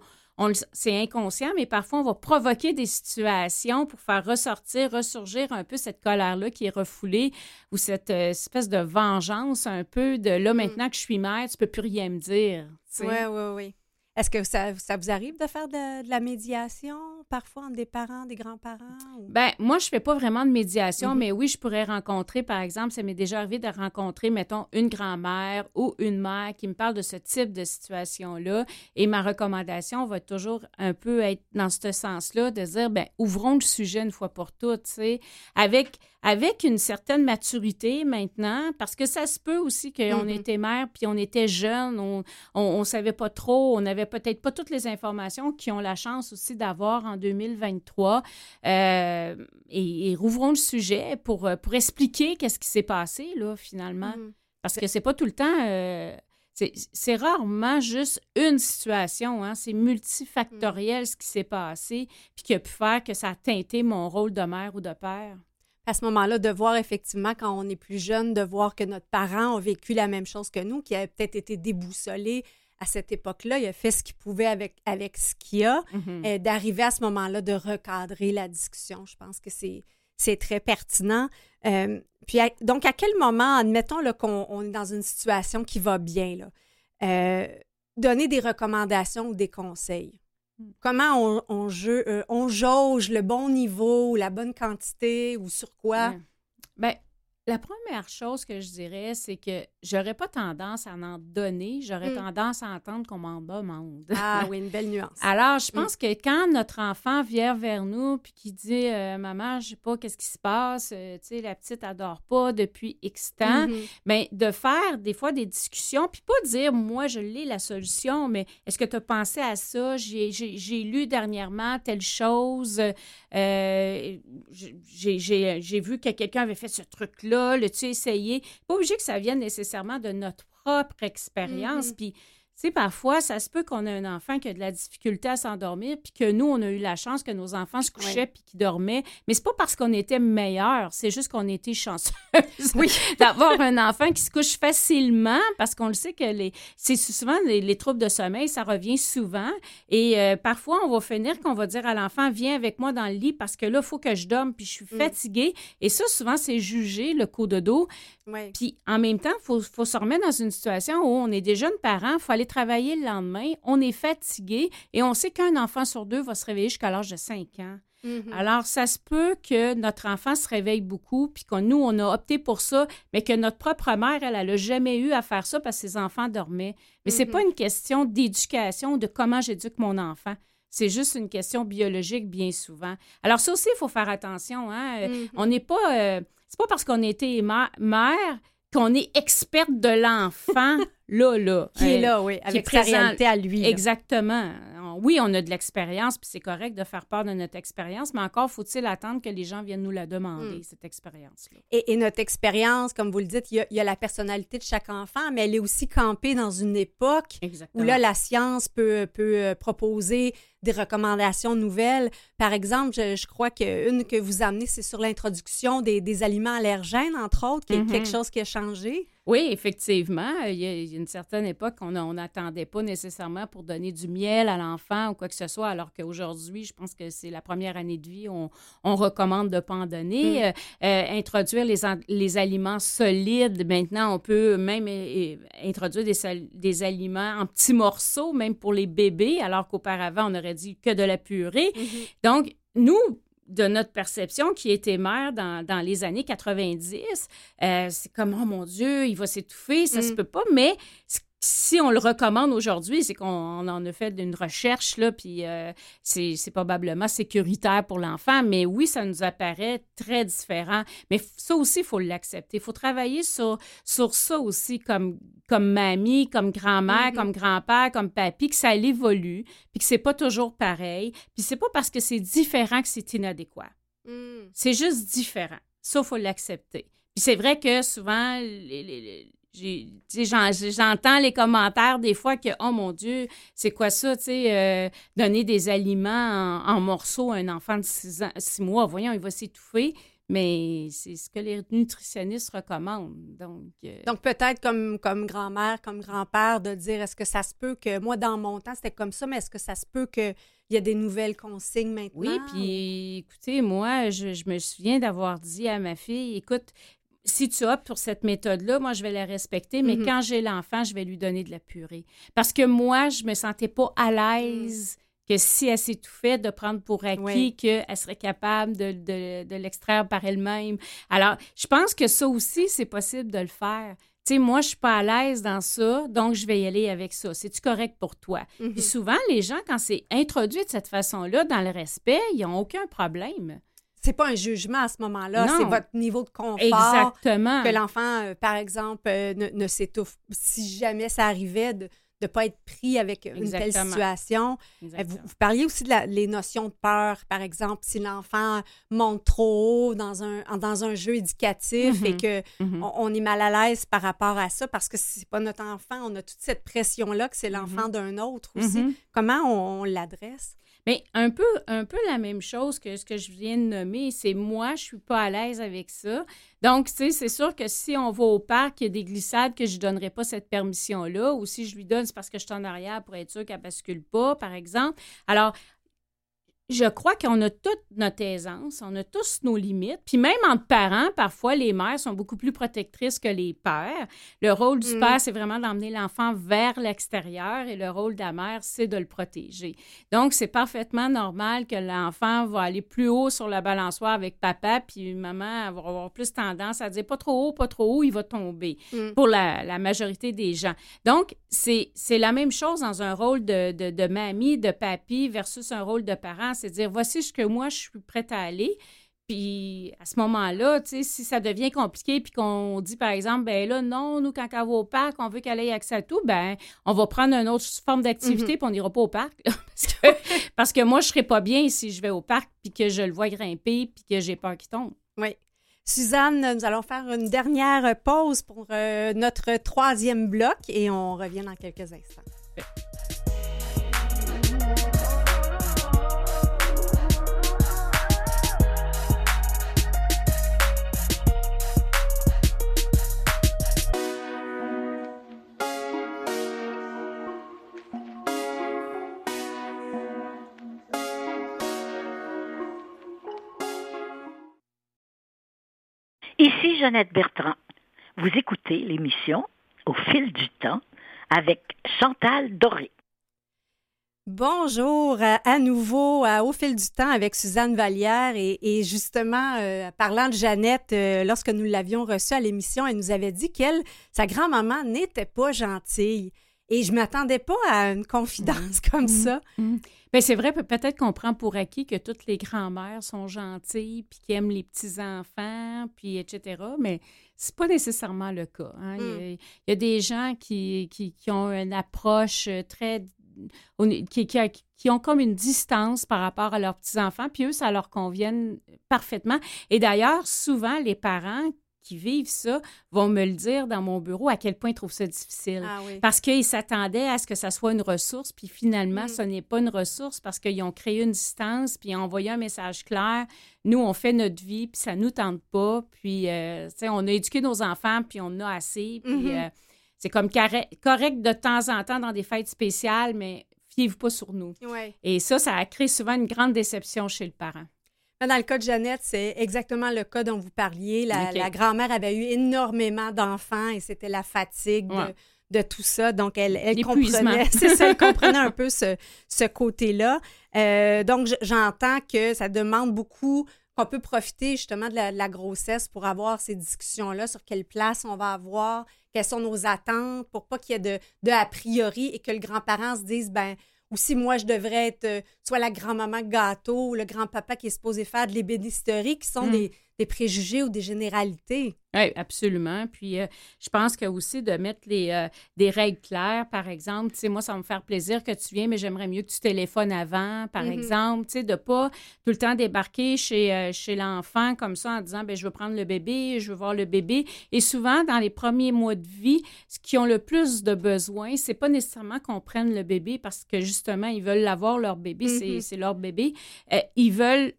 c'est inconscient, mais parfois on va provoquer des situations pour faire ressortir, ressurgir un peu cette colère-là qui est refoulée ou cette euh, espèce de vengeance un peu de là, mm. maintenant que je suis mère, tu peux plus rien me dire. Oui, oui, oui. Est-ce que ça, vous arrive de faire de, la médiation parfois entre des parents, des grands-parents? Ben moi, je fais pas vraiment de médiation, mhm. mais oui, je pourrais rencontrer, par exemple, ça m'est déjà arrivé de rencontrer, mettons, une grand-mère ou une mère qui me parle de ce type de situation-là. Et ma recommandation va toujours un peu être dans ce sens-là, de dire, ben ouvrons le sujet une fois pour toutes, tu sais, avec avec une certaine maturité maintenant, parce que ça se peut aussi qu'on mm-hmm. était mère, puis on était jeune, on ne savait pas trop, on n'avait peut-être pas toutes les informations qui ont la chance aussi d'avoir en 2023. Euh, et, rouvrons le sujet pour, pour expliquer qu'est-ce qui s'est passé, là, finalement. Mm-hmm. Parce que c'est pas tout le temps... Euh, c'est rarement juste une situation, hein? c'est multifactoriel ce qui s'est passé, puis qui a pu faire que ça a teinté mon rôle de mère ou de père à ce moment-là, de voir effectivement, quand on est plus jeune, de voir que notre parent a vécu la même chose que nous, qui a peut-être été déboussolé à cette époque-là, il a fait ce qu'il pouvait avec, avec ce qu'il a, mm-hmm. euh, d'arriver à ce moment-là, de recadrer la discussion. Je pense que c'est, c'est très pertinent. Euh, puis, donc, à quel moment, admettons qu'on est dans une situation qui va bien, là, euh, donner des recommandations ou des conseils? Comment on, on, euh, on, jauge le bon niveau, la bonne quantité ou sur quoi? Bien, la première chose que je dirais, c'est que j'aurais pas tendance à en donner, j'aurais mm. tendance à entendre qu'on m'en demande. Ah oui, une belle nuance. Alors, je mm. pense que quand notre enfant vient vers nous puis qui dit euh, Maman, je sais pas qu'est-ce qui se passe, euh, tu sais, la petite adore pas depuis X temps, mm-hmm. ben, de faire des fois des discussions, puis pas dire Moi, je l'ai la solution, mais est-ce que tu as pensé à ça? J'ai lu dernièrement telle chose, euh, j'ai vu que quelqu'un avait fait ce truc-là le tu essayé? Pas obligé que ça vienne nécessairement de notre propre expérience. Mm-hmm. Puis sais, parfois, ça se peut qu'on ait un enfant qui a de la difficulté à s'endormir, puis que nous, on a eu la chance que nos enfants se couchaient puis qu'ils dormaient. Mais c'est pas parce qu'on était meilleurs, c'est juste qu'on était chanceux oui. d'avoir un enfant qui se couche facilement, parce qu'on le sait que les, c'est souvent les, troubles de sommeil, ça revient souvent. Et euh, parfois, on va finir qu'on va dire à l'enfant, viens avec moi dans le lit parce que là, il faut que je dorme, puis je suis mm. fatiguée. Et ça, souvent, c'est jugé, le coup de dos. Puis en même temps, il faut, faut, se remettre dans une situation où on est des jeunes parents, il faut aller travailler le lendemain, on est fatigué et on sait qu'un enfant sur deux va se réveiller jusqu'à l'âge de 5 ans. Mm-hmm. Alors, ça se peut que notre enfant se réveille beaucoup, puis que nous, on a opté pour ça, mais que notre propre mère, elle, elle n'a jamais eu à faire ça parce que ses enfants dormaient. Mais c'est pas mm-hmm. une question d'éducation, de comment j'éduque mon enfant. C'est juste une question biologique bien souvent. Alors ça aussi, il faut faire attention. Hein? Mm-hmm. On n'est pas... Euh, c'est pas parce qu'on était mère qu'on est experte de l'enfant là, là. Qui est là, oui, avec sa réalité à lui. Exactement. Oui, on a de l'expérience, puis c'est correct de faire part de notre expérience, mais encore faut-il attendre que les gens viennent nous la demander, hmm. cette expérience-là. Et, notre expérience, comme vous le dites, il y, a, la personnalité de chaque enfant, mais elle est aussi campée dans une époque où là, la science peut, peut euh, proposer des recommandations nouvelles. Par exemple, je, crois qu'une que vous amenez, c'est sur l'introduction des, aliments allergènes, entre autres, qui est mm-hmm. quelque chose qui a changé. Oui, effectivement. Il y a une certaine époque, on n'attendait pas nécessairement pour donner du miel à l'enfant ou quoi que ce soit, alors qu'aujourd'hui, je pense que c'est la première année de vie, on, on recommande de ne pas en donner. Mm. Euh, euh, introduire les, les aliments solides, maintenant, on peut même introduire des, des aliments en petits morceaux, même pour les bébés, alors qu'auparavant, on aurait dit que de la purée. Mm-hmm. Donc, nous, de notre perception qui était mère dans, dans les années 90. Euh, c'est comme, oh mon Dieu, il va s'étouffer, ça se mm. peut pas. Mais si on le recommande aujourd'hui, c'est qu'on en a fait une recherche, là, puis euh, c'est probablement sécuritaire pour l'enfant, mais oui, ça nous apparaît très différent. Mais ça aussi, il faut l'accepter. Il faut travailler sur, sur ça aussi comme, comme mamie, comme grand-mère, mm-hmm. comme grand-père, comme papy, que ça évolue, puis que c'est pas toujours pareil. Puis c'est pas parce que c'est différent que c'est inadéquat. Mm. C'est juste différent. Ça, il faut l'accepter. Puis c'est vrai que souvent, les J'entends les commentaires des fois que, oh mon Dieu, c'est quoi ça, tu sais, euh, donner des aliments en, morceaux à un enfant de 6 six mois, voyons, il va s'étouffer. Mais c'est ce que les nutritionnistes recommandent. Donc, euh, Donc peut-être comme, comme grand-mère, comme grand-père, de dire est-ce que ça se peut que, moi, dans mon temps, c'était comme ça, mais est-ce que ça se peut qu'il y a des nouvelles consignes maintenant? Oui, puis écoutez, moi, je, je me souviens d'avoir dit à ma fille, écoute, si tu optes pour cette méthode-là, moi, je vais la respecter, mais mhm. quand j'ai l'enfant, je vais lui donner de la purée. Parce que moi, je me sentais pas à l'aise que si elle s'étouffait, de prendre pour acquis qu'elle serait capable de, l'extraire par elle-même. Alors, je pense que ça aussi, c'est possible de le faire. Tu sais, moi, je suis pas à l'aise dans ça, donc je vais y aller avec ça. C'est-tu correct pour toi? Puis mhm. souvent, les gens, quand c'est introduit de cette façon-là, dans le respect, ils n'ont aucun problème c'est pas un jugement à ce moment-là, c'est votre niveau de confort. Exactement. Que l'enfant, euh, par exemple, euh, ne, s'étouffe. Si jamais ça arrivait de ne pas être pris avec une telle situation. Euh, vous, parliez aussi de les notions de peur, par exemple, si l'enfant monte trop haut dans un, dans un jeu éducatif et mm-hmm. que mm-hmm. on, est mal à l'aise par rapport à ça parce que c'est pas notre enfant, on a toute cette pression-là que c'est l'enfant mm-hmm. d'un autre aussi. Comment on l'adresse? Mais un peu, la même chose que ce que je viens de nommer, c'est moi, je suis pas à l'aise avec ça. Donc, tu sais, c'est sûr que si on va au parc, il y a des glissades que je ne donnerai pas cette permission-là, ou si je lui donne, c'est parce que je suis en arrière pour être sûr qu'elle bascule pas, par exemple. Alors, je crois qu'on a toute notre aisance, on a tous nos limites. Puis même entre parents, parfois, les mères sont beaucoup plus protectrices que les pères. Le rôle du mm. père, c'est vraiment d'emmener l'enfant vers l'extérieur et le rôle de la mère, c'est de le protéger. Donc, c'est parfaitement normal que l'enfant va aller plus haut sur la balançoire avec papa, puis maman va avoir plus tendance à dire pas trop haut, pas trop haut, il va tomber mm. pour la, majorité des gens. Donc, c'est la même chose dans un rôle de, de, de mamie, de papy versus un rôle de parent c'est dire voici ce que moi je suis prête à aller. Puis à ce moment-là, tu sais, si ça devient compliqué, puis qu'on dit par exemple, ben là, non, nous, quand elle va au parc, on veut qu'elle ait accès à tout, ben on va prendre une autre forme d'activité, mm-hmm. puis on n'ira pas au parc. parce, que, moi, je ne serais pas bien si je vais au parc, puis que je le vois grimper, puis que j'ai peur qu'il tombe. Oui. Suzanne, nous allons faire une dernière pause pour euh, notre troisième bloc et on revient dans quelques instants. Ici Jeannette Bertrand. Vous écoutez l'émission Au fil du temps avec Chantal Doré. Bonjour à nouveau Au fil du temps avec Suzanne Vallière et, justement euh, parlant de Jeannette, euh, lorsque nous l'avions reçue à l'émission, elle nous avait dit qu'elle, sa grand-maman n'était pas gentille. Et je m'attendais pas à une confidence mmh. comme mmh. ça. Mmh. Bien, c'est vrai, peut-être qu'on prend pour acquis que toutes les grands-mères sont gentilles, puis qui aiment les petits-enfants, puis etc. Mais c'est pas nécessairement le cas. Hein. Il, y a, des gens qui, qui, ont une approche très... Qui, qui, ont comme une distance par rapport à leurs petits-enfants, puis eux, ça leur convient parfaitement. Et d'ailleurs, souvent, les parents qui vivent ça vont me le dire dans mon bureau à quel point ils trouvent ça difficile. Ah parce qu'ils s'attendaient à ce que ça soit une ressource, puis finalement, mm. ce n'est pas une ressource parce qu'ils ont créé une distance, puis envoyé un message clair. Nous, on fait notre vie, puis ça ne nous tente pas. Puis, euh, sais, on a éduqué nos enfants, puis on en a assez. Puis, mm-hmm. euh, c'est comme correct de temps en temps dans des fêtes spéciales, mais fiez-vous pas sur nous. Et ça, ça a créé souvent une grande déception chez le parent. Dans le cas de Jeannette, c'est exactement le cas dont vous parliez. La, grand-mère avait eu énormément d'enfants et c'était la fatigue de tout ça. Donc, elle, elle comprenait, c'est ça, elle comprenait un peu ce, ce côté-là. Euh, donc, j'entends que ça demande beaucoup qu'on peut profiter justement de la, grossesse pour avoir ces discussions-là sur quelle place on va avoir, quelles sont nos attentes, pour pas qu'il y ait de, de a priori et que le grand-parent se dise, ben ou si moi je devrais être euh, soit la grand-maman gâteau ou le grand-papa qui est supposé faire de l'ébénisterie, qui sont mm. des, des préjugés ou des généralités. Oui, absolument. Puis euh, je pense que aussi de mettre les, euh, des règles claires, par exemple, tu sais, moi, ça va me faire plaisir que tu viennes, mais j'aimerais mieux que tu téléphones avant, par mm-hmm. exemple, tu sais, de pas tout le temps débarquer chez, euh, chez l'enfant comme ça en disant, ben je veux prendre le bébé, je veux voir le bébé. Et souvent, dans les premiers mois de vie, ce qui ont le plus de besoin, c'est pas nécessairement qu'on prenne le bébé parce que justement, ils veulent l'avoir, leur bébé, mm-hmm. c'est leur bébé. ils veulent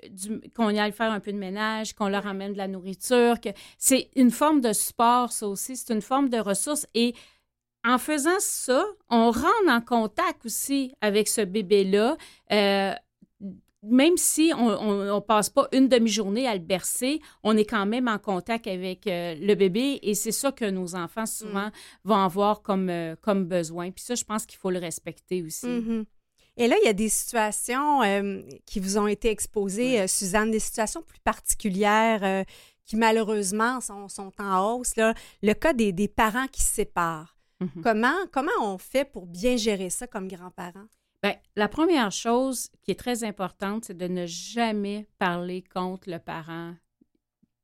qu'on y aille faire un peu de ménage, qu'on leur amène de la nourriture, que c'est une forme de sport, ça aussi, c'est une forme de ressource. Et en faisant ça, on rentre en contact aussi avec ce bébé-là. Euh, même si on ne passe pas une demi-journée à le bercer, on est quand même en contact avec euh, le bébé et c'est ça que nos enfants souvent mm. vont avoir comme, euh, comme besoin. Puis ça, je pense qu'il faut le respecter aussi. Mm-hmm. Et là, il y a des situations euh, qui vous ont été exposées, Suzanne, des situations plus particulières qui malheureusement sont, sont, en hausse. Là. Le cas des, des parents qui se séparent. Mhm. comment, comment on fait pour bien gérer ça comme grands-parents? Bien, la première chose qui est très importante, c'est de ne jamais parler contre le parent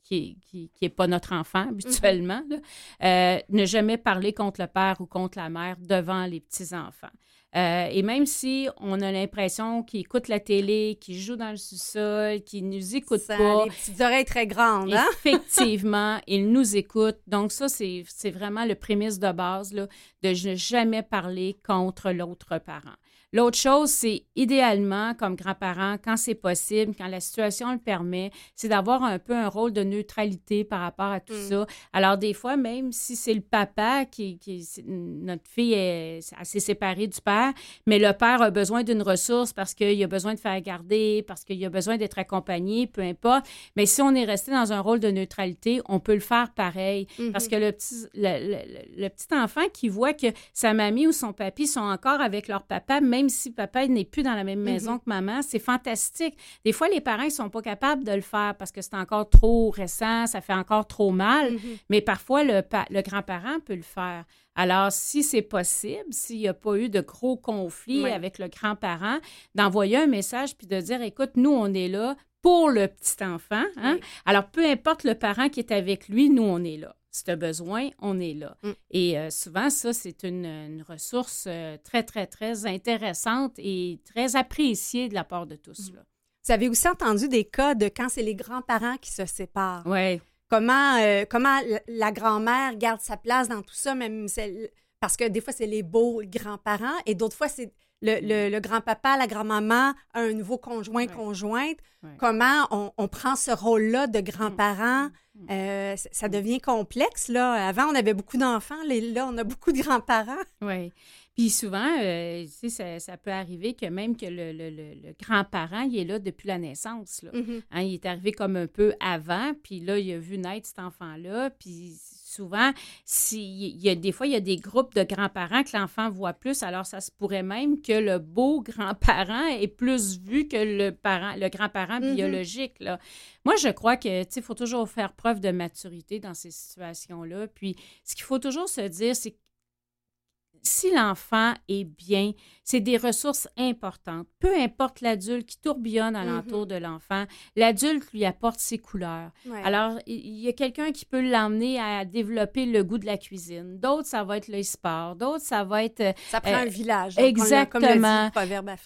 qui n'est qui, est pas notre enfant habituellement. Mhm. ne jamais parler contre le père ou contre la mère devant les petits-enfants. Euh, et même si on a l'impression qu'ils écoutent la télé, qu'ils jouent dans le sous-sol, qu'ils nous écoutent pas. Les petites oreilles très grandes, hein? Effectivement, ils nous écoutent. Donc, ça, c'est vraiment le prémisse de base, là, de ne jamais parler contre l'autre parent. L'autre chose, c'est idéalement, comme grand-parent, quand c'est possible, quand la situation le permet, c'est d'avoir un peu un rôle de neutralité par rapport à tout mm. ça. Alors, des fois, même si c'est le papa qui, qui notre fille est assez séparée du père, mais le père a besoin d'une ressource parce qu'il a besoin de faire garder, parce qu'il a besoin d'être accompagné, peu importe. Mais si on est resté dans un rôle de neutralité, on peut le faire pareil. Parce mm-hmm. que le petit, le, petit enfant qui voit que sa mamie ou son papy sont encore avec leur papa, même même si papa n'est plus dans la même maison mhm. que maman, c'est fantastique. Des fois, les parents ne sont pas capables de le faire parce que c'est encore trop récent, ça fait encore trop mal, mhm. mais parfois, le, le grand-parent peut le faire. Alors, si c'est possible, s'il n'y a pas eu de gros conflits avec le grand-parent, d'envoyer un message puis de dire, écoute, nous, on est là pour le petit enfant. Hein? Alors, peu importe le parent qui est avec lui, nous, on est là. Si tu as besoin, on est là. Mm. Et euh, souvent, ça, c'est une, ressource euh, très, très, très intéressante et très appréciée de la part de tous. Mm. Là. Vous avez aussi entendu des cas de quand c'est les grands-parents qui se séparent. Oui. Comment, euh, comment la grand-mère garde sa place dans tout ça, même parce que des fois, c'est les beaux grands-parents et d'autres fois, c'est le, grand-papa, la grand-maman a un nouveau conjoint, conjointe. Comment on, prend ce rôle-là de grand-parent? Mm. Mm. Euh, ça devient complexe, là. Avant, on avait beaucoup d'enfants. Là, on a beaucoup de grands-parents. Oui. Puis souvent, euh, ça, ça, peut arriver que même que le, grand-parent, il est là depuis la naissance. Là. Mm-hmm. Hein, il est arrivé comme un peu avant, puis là, il a vu naître cet enfant-là, puis souvent, il y a, des fois, il y a des groupes de grands-parents que l'enfant voit plus, alors ça se pourrait même que le beau grand-parent est plus vu que le parent, le grand-parent mm-hmm. biologique. Là. Moi, je crois que il faut toujours faire preuve de maturité dans ces situations-là. Puis, ce qu'il faut toujours se dire, c'est si l'enfant est bien, c'est des ressources importantes. Peu importe l'adulte qui tourbillonne alentour mhm. de l'enfant, l'adulte lui apporte ses couleurs. Alors, il y a quelqu'un qui peut l'emmener à développer le goût de la cuisine. D'autres, ça va être le sport. D'autres, ça va être... Euh, ça prend un village. Exactement.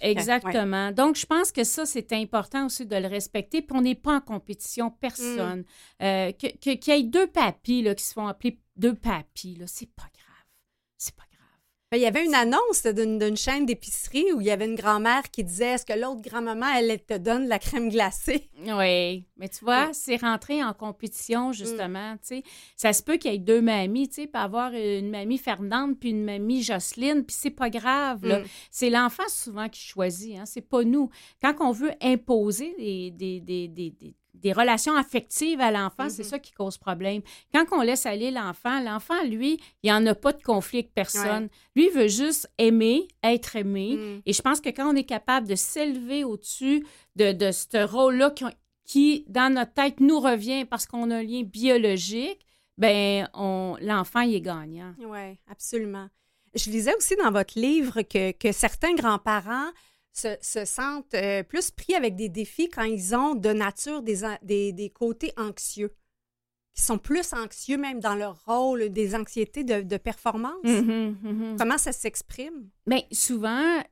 Exactement. Donc, je pense que ça, c'est important aussi de le respecter. Puis on n'est pas en compétition, personne. Mm. Euh, qu'il y ait deux papis là, qui se font appeler deux papis, c'est pas grave. Pas ben, il y avait une annonce d'une chaîne d'épicerie où il y avait une grand-mère qui disait Est-ce que l'autre grand-maman, elle te donne la crème glacée? Oui, mais tu vois, c'est rentré en compétition, justement. sais. Ça se peut qu'il y ait deux mamies, tu sais, peut avoir une mamie Fernande puis une mamie Jocelyne, puis c'est pas grave. Mm. C'est l'enfant souvent qui choisit, hein, c'est pas nous. Quand on veut imposer des, des, des, des des relations affectives à l'enfant, c'est Mhm. ça qui cause problème. Quand on laisse aller l'enfant, l'enfant, lui, il n'y en a pas de conflit avec personne. Lui, il veut juste aimer, être aimé. Mm. Et je pense que quand on est capable de s'élever au-dessus de, de ce rôle-là qui, qui, dans notre tête, nous revient parce qu'on a un lien biologique, ben on l'enfant, il est gagnant. Oui, absolument. Je lisais aussi dans votre livre que, que certains grands-parents se, se sentent euh, plus pris avec des défis quand ils ont de nature des, des, des côtés anxieux. Qui sont plus anxieux même dans leur rôle, des anxiétés de, de performance. Mhm, mhm. Comment ça s'exprime? Bien, souvent,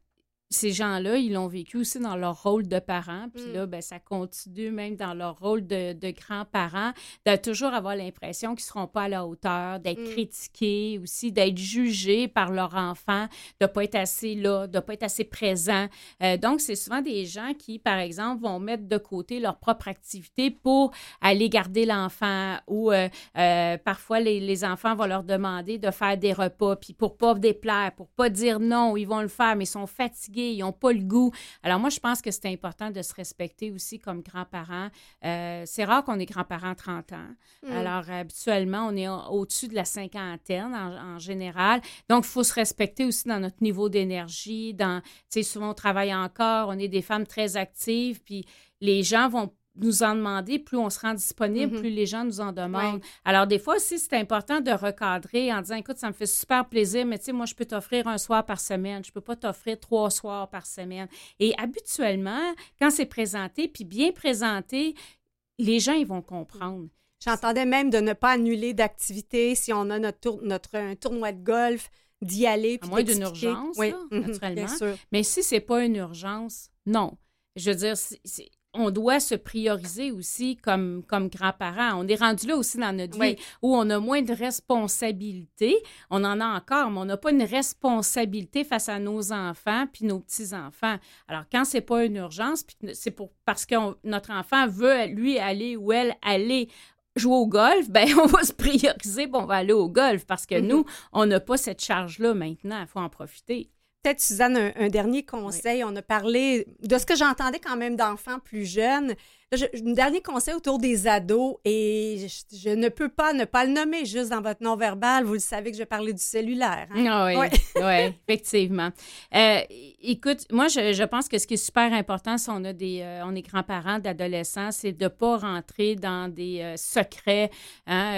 ces gens-là, ils l'ont vécu aussi dans leur rôle de parents. Puis Mm. là, ben, ça continue même dans leur rôle de, de grands-parents, de toujours avoir l'impression qu'ils ne seront pas à la hauteur, d'être Mm. critiqués aussi, d'être jugés par leur enfant, de ne pas être assez là, de ne pas être assez présent. Euh, donc, c'est souvent des gens qui, par exemple, vont mettre de côté leur propre activité pour aller garder l'enfant ou euh, euh, parfois les, les enfants vont leur demander de faire des repas, puis pour pas déplaire, pour pas dire non, ils vont le faire, mais ils sont fatigués, ils n'ont pas le goût. Alors moi, je pense que c'est important de se respecter aussi comme grands-parents. Euh, c'est rare qu'on est grands-parents à 30 ans. Mm. Alors habituellement, on est au- au-dessus de la cinquantaine en, en général. Donc, il faut se respecter aussi dans notre niveau d'énergie, dans, tu sais, souvent on travaille encore, on est des femmes très actives, puis les gens vont nous en demander, plus on se rend disponible, Mhm. plus les gens nous en demandent. Alors, des fois aussi, c'est important de recadrer en disant, écoute, ça me fait super plaisir, mais tu sais, moi, je peux t'offrir un soir par semaine. Je peux pas t'offrir trois soirs par semaine. Et habituellement, quand c'est présenté, puis bien présenté, les gens, ils vont comprendre. J'entendais même de ne pas annuler d'activité si on a notre, tour- notre un tournoi de golf, d'y aller. puis moins d'une urgence, Oui, là, mhm, naturellement. Bien sûr. Mais si c'est pas une urgence, non. Je veux dire, c'est- on doit se prioriser aussi comme, comme grands-parents. On est rendu là aussi dans notre vie où on a moins de responsabilités. On en a encore, mais on n'a pas une responsabilité face à nos enfants puis nos petits-enfants. Alors, quand c'est pas une urgence, puis c'est pour, parce que on- notre enfant veut, lui, aller ou elle aller jouer au golf, ben on va se prioriser, on va aller au golf parce que Mhm. nous, on n'a pas cette charge-là maintenant. Il faut en profiter. Peut-être, Suzanne, un, un dernier conseil. On a parlé de ce que j'entendais quand même d'enfants plus jeunes. Là, je- un dernier conseil autour des ados, et je, je ne peux pas ne pas le nommer juste dans votre non-verbal. Vous le savez que je parlais du cellulaire. hein. Ah oui, Ouais. effectivement. Euh, écoute, moi, je, je pense que ce qui est super important si on a des, euh, on est grands-parents d'adolescents, c'est de ne pas rentrer dans des euh, secrets. hein.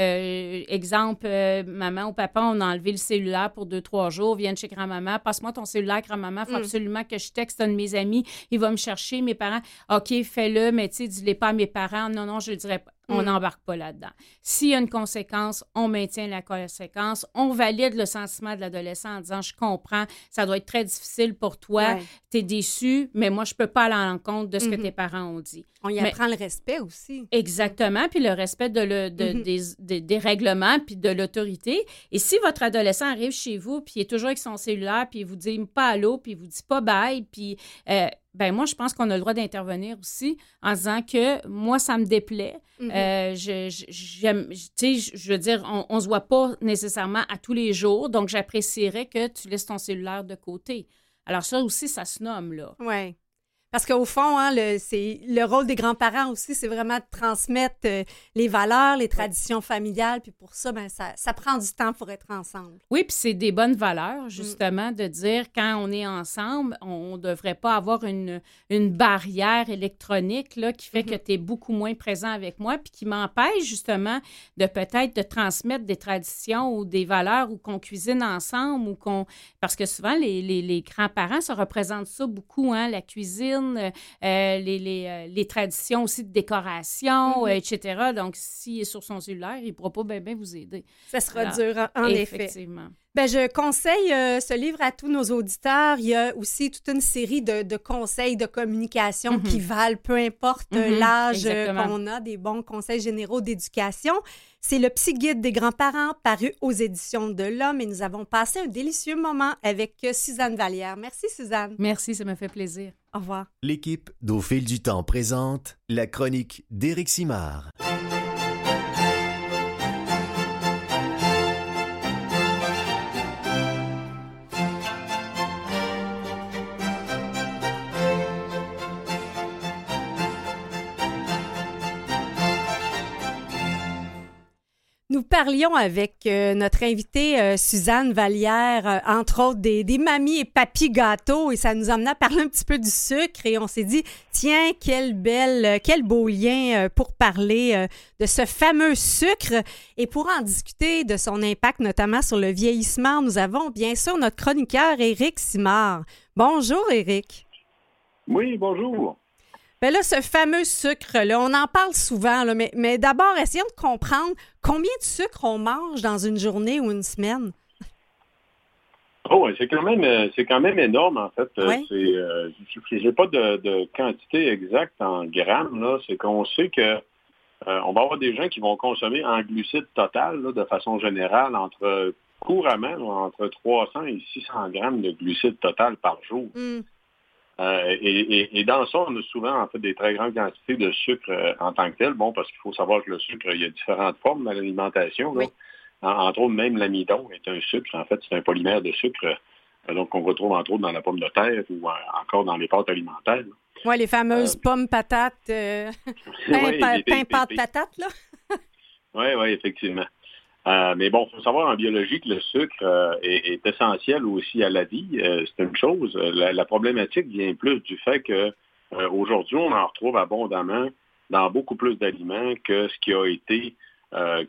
Exemple, maman ou papa, on a enlevé le cellulaire pour deux, trois jours, viennent chez grand-maman, passe-moi ton cellulaire, grand-maman, il faut Mm. absolument que je texte un de mes amis, il va me chercher, mes parents, OK, fais-le, mais tu sais, dis-le pas à mes parents, non, non, je le dirai pas. On Mm. n'embarque pas là-dedans. S'il y a une conséquence, on maintient la conséquence, on valide le sentiment de l'adolescent en disant Je comprends, ça doit être très difficile pour toi, Ouais. tu es déçu, mais moi, je peux pas aller à l'encontre de ce que tes parents ont dit. On y Mais- apprend le respect aussi. Exactement, puis le respect de le- de- Mhm. des, des- des règlements puis de l'autorité. Et si votre adolescent arrive chez vous puis il est toujours avec son cellulaire puis il vous dit pas allô puis il vous dit pas bye puis euh, ben moi je pense qu'on a le droit d'intervenir aussi en disant que moi ça me déplaît. Mhm. Euh, je, je- j'aime- tu sais, je- je veux dire, on, on se voit pas nécessairement à tous les jours, donc j'apprécierais que tu laisses ton cellulaire de côté. Alors ça aussi, ça se nomme là. Oui. Parce qu'au fond, hein, le, c'est, le rôle des grands-parents aussi, c'est vraiment de transmettre euh, les valeurs, les traditions familiales. Puis pour ça, ben, ça, ça prend du temps pour être ensemble. Oui, puis c'est des bonnes Mm. valeurs, justement, de dire quand on est ensemble, on ne devrait pas avoir une, une barrière électronique là, qui fait que Mm-hmm. tu es beaucoup moins présent avec moi, puis qui m'empêche justement de peut-être de transmettre des traditions ou des valeurs ou qu'on cuisine ensemble ou qu'on. Parce que souvent, les, les- les grands-parents, ça représente ça beaucoup, hein, la cuisine, euh, les, les, euh, les traditions aussi de décoration, Mhm. euh, etc. Donc, s'il est sur son cellulaire, il ne pourra pas bien vous aider. Ça sera Alors, dur, en- en effet. Ben, je conseille euh, ce livre à tous nos auditeurs. Il y a aussi toute une série de, de conseils de communication Mhm. qui valent, peu importe euh, Mhm, l'âge euh, qu'on a, des bons conseils généraux d'éducation. C'est le Psy Guide des grands-parents paru aux éditions de l'Homme et nous avons passé un délicieux moment avec euh, Suzanne Vallière. Merci, Suzanne. Merci, ça me fait plaisir. Au revoir. L'équipe d'Au fil du temps présente la chronique d'Éric Simard. Nous parlions avec euh, notre invitée euh, Suzanne Vallière, euh, entre autres des, des mamies et papis gâteaux, et ça nous amenait à parler un petit peu du sucre. Et on s'est dit, tiens, quel bel, quel beau lien pour parler de ce fameux sucre. Et pour en discuter de son impact, notamment sur le vieillissement, nous avons bien sûr notre chroniqueur Éric Simard. Bonjour, Éric. Oui, bonjour. Bien là, ce fameux sucre-là, on en parle souvent, là, mais, mais d'abord, essayons de comprendre combien de sucre on mange dans une journée ou une semaine. Oh, c'est quand même euh, c'est quand même énorme en fait. Euh, c'est, euh, je n'ai pas de, quantité exacte en grammes là. C'est qu'on sait que on va avoir des gens qui vont consommer en glucides total de façon générale entre couramment entre 300 et 600 grammes de glucides total par jour. Hmm. Euh, et, dans ça, on a souvent en fait des très grandes quantités de sucre euh, en tant que tel. Bon, parce qu'il faut savoir que le sucre, il y a différentes formes dans l'alimentation. entre autres, même l'amidon est un sucre. En fait, c'est un polymère de sucre, euh, donc qu'on retrouve entre autres dans la pomme de terre ou encore dans les pâtes alimentaires. Oui, les fameuses pommes patates, pain, pain, pâte patate, là. oui, oui, effectivement. Euh, mais bon, il faut savoir en biologie que le sucre euh, est, essentiel aussi à la vie. Euh, c'est une chose. La, problématique vient plus du fait que aujourd'hui, on en retrouve abondamment dans beaucoup plus d'aliments que ce qui a été,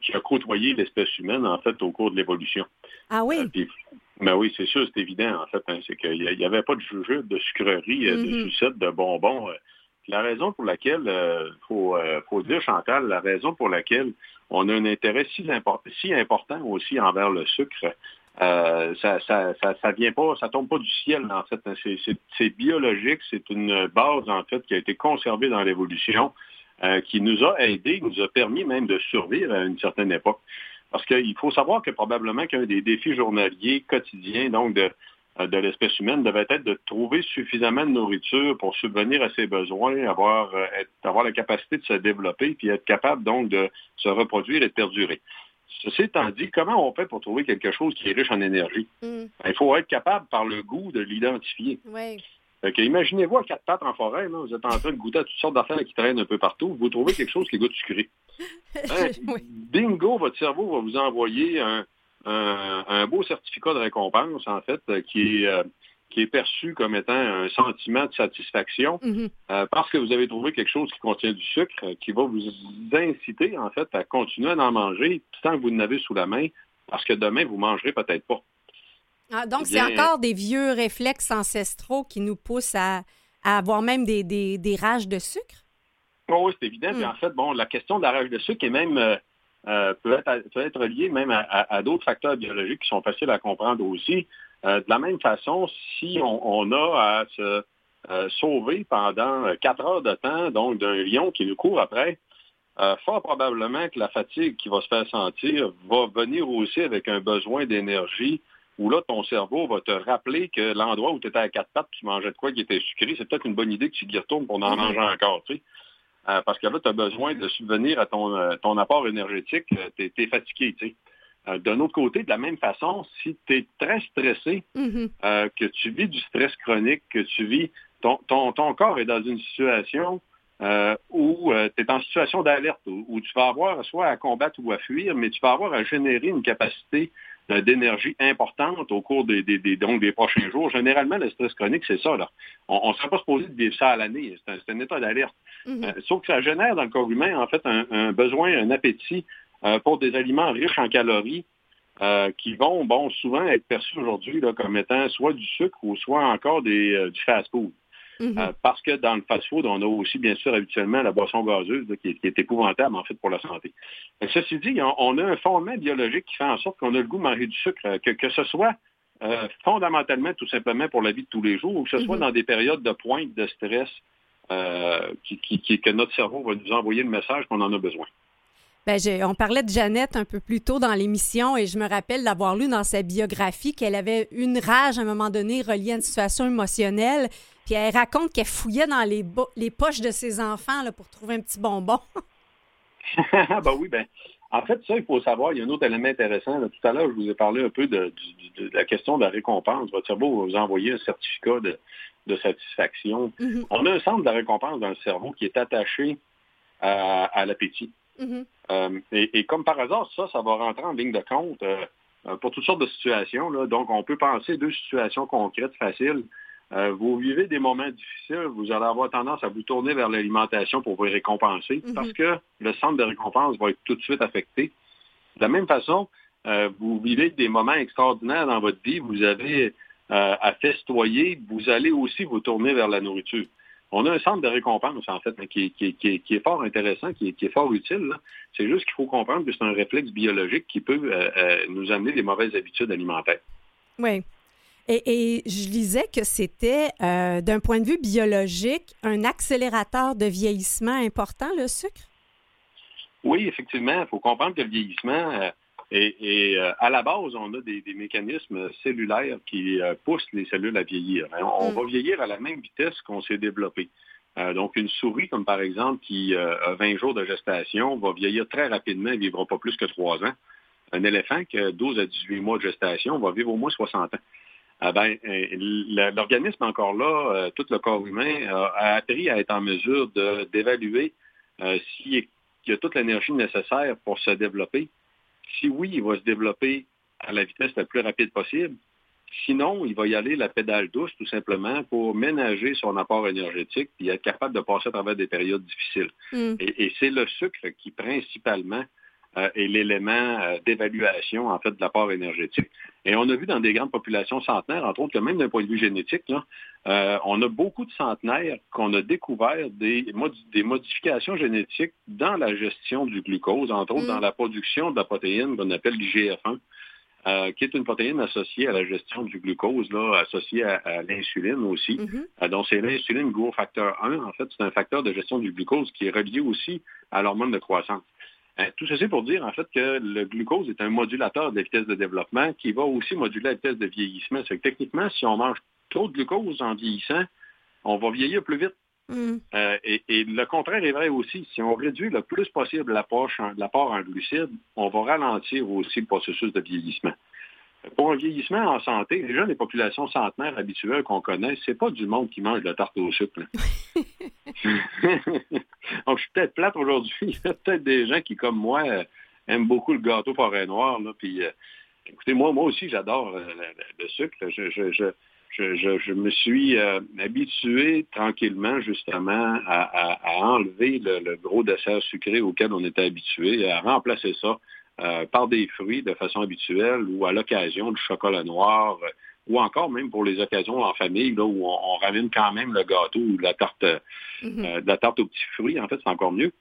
qui a côtoyé l'espèce humaine, en fait, au cours de l'évolution. Ah oui? mais oui, c'est sûr, c'est évident, en fait. Hein, c'est qu'il n'y avait pas de jujube, de sucreries, de mm-hmm. sucettes, de bonbons. La raison pour laquelle, il faut, faut dire, Chantal, la raison pour laquelle on a un intérêt si, important aussi envers le sucre. Euh, ça, ça, vient pas, ça tombe pas du ciel en fait. C'est biologique, c'est une base en fait qui a été conservée dans l'évolution, euh, qui nous a aidés, nous a permis même de survivre à une certaine époque. Parce qu'il faut savoir que probablement qu'un des défis journaliers quotidiens, donc de, euh, de l'espèce humaine devait être de trouver suffisamment de nourriture pour subvenir à ses besoins, avoir, euh, avoir la capacité de se développer, puis être capable donc de se reproduire et de perdurer. Ceci étant dit, comment on fait pour trouver quelque chose qui est riche en énergie? Mm. Ben, il faut être capable par le goût de l'identifier. imaginez-vous à quatre pattes en forêt, vous êtes en train de goûter à toutes sortes d'affaires qui traînent un peu partout, vous trouvez quelque chose qui goûte sucré. Hein? Bingo, votre cerveau va vous envoyer un, un, beau certificat de récompense, en fait, euh, qui est, euh, qui est perçu comme étant un sentiment de satisfaction mm-hmm. euh, parce que vous avez trouvé quelque chose qui contient du sucre, qui va vous inciter, en fait, à continuer à en manger tant que vous n'avez sous la main, parce que demain, vous ne mangerez peut-être pas. Ah, donc, c'est encore des vieux réflexes ancestraux qui nous poussent à, avoir même des, des, rages de sucre? Oh oui, c'est évident. Mm. en fait, bon, la question de la rage de sucre est même euh, peut, être, peut être lié même à, d'autres facteurs biologiques qui sont faciles à comprendre aussi. Euh, de la même façon, si on, a à se euh, sauver pendant quatre heures de temps, donc d'un lion qui nous court après, fort probablement que la fatigue qui va se faire sentir va venir aussi avec un besoin d'énergie où là, ton cerveau va te rappeler que l'endroit où tu étais à quatre pattes, tu mangeais de quoi qui était sucré, c'est peut-être une bonne idée que tu y retournes pour en mm-hmm. manger encore. Tu sais. Euh, parce que là, tu as besoin de subvenir à ton, euh, ton apport énergétique, tu es, fatigué. Tu sais. Euh, d'un autre côté, de la même façon, si tu es très stressé, mm-hmm. que tu vis du stress chronique, que tu vis, ton, ton, ton corps est dans une situation où tu es en situation d'alerte, où, où, tu vas avoir soit à combattre ou à fuir, mais tu vas avoir à générer une capacité d'énergie importante au cours des, donc des prochains jours. Généralement, le stress chronique, c'est ça. Là. On ne serait pas supposé de vivre ça à l'année. C'est un, état d'alerte. Mm-hmm. Euh, sauf que ça génère dans le corps humain, en fait, un, besoin, un appétit euh, pour des aliments riches en calories euh, qui vont, bon, souvent être perçus aujourd'hui comme étant soit du sucre ou soit encore des, du fast-food. Mhm. Euh, parce que dans le fast-food, on a aussi, bien sûr, habituellement la boisson gazeuse qui, est, épouvantable, en fait, pour la santé. ceci dit, on, a un fondement biologique qui fait en sorte qu'on a le goût de manger du sucre, euh, que, ce soit euh, fondamentalement, tout simplement, pour la vie de tous les jours, ou que ce soit mhm. dans des périodes de pointe de stress que notre cerveau va nous envoyer le message qu'on en a besoin. Ben, on parlait de Jeannette un peu plus tôt dans l'émission et je me rappelle d'avoir lu dans sa biographie qu'elle avait une rage à un moment donné reliée à une situation émotionnelle. Puis elle raconte qu'elle fouillait dans les, les poches de ses enfants là, pour trouver un petit bonbon. ben oui, ben. En fait, ça, il faut savoir, il y a un autre élément intéressant. Tout à l'heure, je vous ai parlé un peu de, la question de la récompense. Votre cerveau va vous envoyer un certificat de, satisfaction. Mm-hmm. On a un centre de récompense dans le cerveau qui est attaché à l'appétit. Mm-hmm. Et, comme par hasard, ça, ça va rentrer en ligne de compte pour toutes sortes de situations. Donc, on peut penser deux situations concrètes, faciles. vous vivez des moments difficiles, vous allez avoir tendance à vous tourner vers l'alimentation pour vous récompenser mm-hmm. parce que le centre de récompense va être tout de suite affecté. De la même façon, vous vivez des moments extraordinaires dans votre vie, vous avez euh, à festoyer, vous allez aussi vous tourner vers la nourriture. On a un centre de récompense, en fait, qui, est fort intéressant, qui est, fort utile. C'est juste qu'il faut comprendre que c'est un réflexe biologique qui peut euh, euh, nous amener des mauvaises habitudes alimentaires. Oui. Et, je lisais que c'était, d'un point de vue biologique, un accélérateur de vieillissement important, le sucre? Oui, effectivement. Il faut comprendre que le vieillissement, et, euh, à la base, on a des, mécanismes cellulaires qui euh, poussent les cellules à vieillir. Hein, on, mm. va vieillir à la même vitesse qu'on s'est développé. Euh, donc, une souris, comme par exemple, qui a 20 jours de gestation, va vieillir très rapidement et ne vivra pas plus que 3 ans. Un éléphant qui a 12 à 18 mois de gestation va vivre au moins 60 ans. Ah ben, l'organisme encore là, tout le corps humain, a appris à être en mesure d'évaluer s'il y a toute l'énergie nécessaire pour se développer si oui, il va se développer à la vitesse la plus rapide possible. Sinon, il va y aller la pédale douce, tout simplement, pour ménager son apport énergétique et être capable de passer à travers des périodes difficiles. Mm. Et, c'est le sucre qui, principalement, euh, est l'élément euh, d'évaluation, en fait, de l'apport énergétique. Et on a vu dans des grandes populations centenaires, entre autres, que même d'un point de vue génétique, euh, on a beaucoup de centenaires qu'on a découvert des, des, modifications génétiques dans la gestion du glucose, entre autres mm. dans la production de la protéine qu'on appelle l'IGF-1. Euh, qui est une protéine associée à la gestion du glucose, là, associée à, l'insuline aussi. Mm-hmm. Euh, donc, c'est l'insuline gros facteur 1. En fait, c'est un facteur de gestion du glucose qui est relié aussi à l'hormone de croissance. Euh, tout ceci pour dire en fait que le glucose est un modulateur de la vitesse de développement qui va aussi moduler la vitesse de vieillissement. C'est que techniquement, si on mange trop de glucose en vieillissant, on va vieillir plus vite. Mm. Euh, et, le contraire est vrai aussi. Si on réduit le plus possible l'apport en glucides, on va ralentir aussi le processus de vieillissement. Pour un vieillissement en santé, déjà les populations centenaires habituelles qu'on connaît, c'est pas du monde qui mange de la tarte au sucre. Donc, je suis peut-être plate aujourd'hui. Il y a peut-être des gens qui, comme moi, euh, aiment beaucoup le gâteau forêt noire. Puis, euh, écoutez, moi, moi aussi, j'adore euh, le, sucre. Je, me suis habitué tranquillement, justement, à, enlever le, gros dessert sucré auquel on était habitué, à remplacer ça par des fruits de façon habituelle ou à l'occasion du chocolat noir ou encore même pour les occasions en famille, là, où on, ramène quand même le gâteau ou la tarte, mm-hmm. euh, la tarte aux petits fruits, en fait, c'est encore mieux.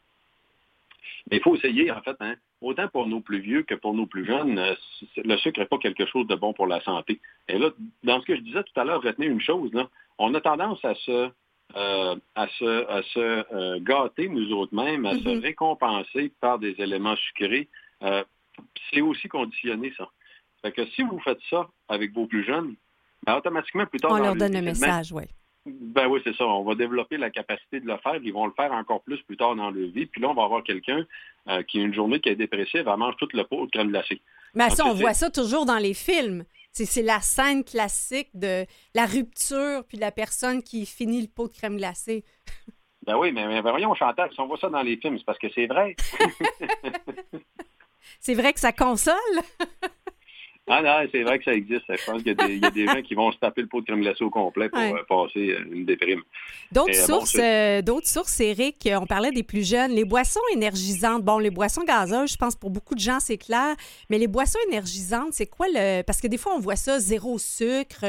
Mais il faut essayer, en fait, hein, autant pour nos plus vieux que pour nos plus jeunes, euh, le sucre n'est pas quelque chose de bon pour la santé. Et là, dans ce que je disais tout à l'heure, retenez une chose, là, on a tendance à se, euh, à se, à se gâter nous autres mêmes, à se mm-hmm. récompenser par des éléments sucrés. C'est aussi conditionné, ça. Fait que si vous faites ça avec vos plus jeunes, ben, automatiquement, plus tard... On leur donne le message, oui. Ben oui, c'est ça. On va développer la capacité de le faire. Ils vont le faire encore plus plus tard dans leur vie. Puis là, on va avoir quelqu'un euh, qui, une journée qui est dépressive, va manger toute le pot de crème glacée. Mais ça, on voit ça toujours dans les films. C'est la scène classique de la rupture puis la personne qui finit le pot de crème glacée. Ben oui, mais, mais voyons, Chantal, si on voit ça dans les films, c'est parce que c'est vrai. c'est vrai que ça console? Ah non, c'est vrai que ça existe. Je pense qu'il y, a des gens qui vont se taper le pot de crème glacée au complet pour euh, passer euh, une déprime. D'autres euh, sources, d'autres sources, Eric, on parlait des plus jeunes. Les boissons énergisantes, bon, les boissons gazeuses, je pense pour beaucoup de gens, c'est clair. Mais les boissons énergisantes, c'est quoi le... Parce que des fois, on voit ça, zéro sucre.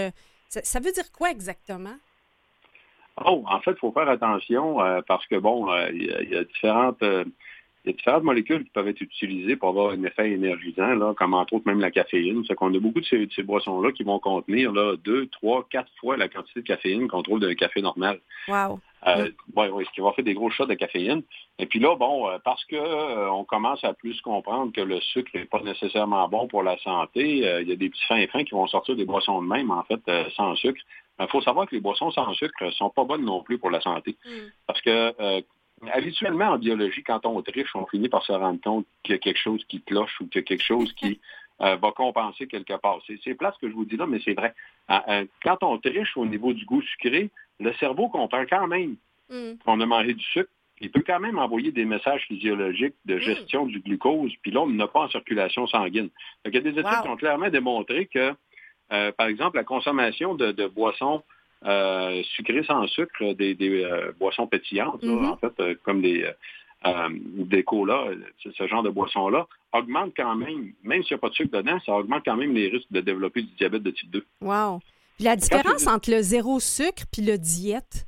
Ça, veut dire quoi exactement? Oh, en fait, il faut faire attention parce que, bon, il y, a différentes il y a différentes molécules qui peuvent être utilisées pour avoir un effet énergisant, là, comme entre autres même la caféine. C'est qu'on a beaucoup de ces, boissons-là qui vont contenir là, deux, trois, quatre fois la quantité de caféine qu'on trouve d'un café normal. Wow. Euh, ouais, ce qui va faire des gros shots de caféine. Et puis là, bon, euh, parce que euh, on commence à plus comprendre que le sucre n'est pas nécessairement bon pour la santé, il y a des petits fins et fins qui vont sortir des boissons de même, en fait, sans sucre. Il faut savoir que les boissons sans sucre ne sont pas bonnes non plus pour la santé. Mm. Parce que habituellement, en biologie, quand on triche, on finit par se rendre compte qu'il y a quelque chose qui cloche ou qu'il y a quelque chose qui euh, va compenser quelque part. C'est plat ce que je vous dis là, mais c'est vrai. Ah, euh, quand on triche au niveau du goût sucré, le cerveau comprend quand même mm. qu'on a mangé du sucre il peut quand même envoyer des messages physiologiques de hmm. gestion du glucose, puis l'homme n'a pas en circulation sanguine. il y a des études qui ont clairement démontré que, euh, par exemple, la consommation de, boissons euh, sucrées sans sucre, des, euh, boissons pétillantes, mm-hmm. en fait, comme des, des colas, ce genre de boissons-là, augmente quand même, même s'il n'y a pas de sucre dedans, ça augmente quand même les risques de développer du diabète de type 2. Wow! la différence entre le zéro sucre puis le diète?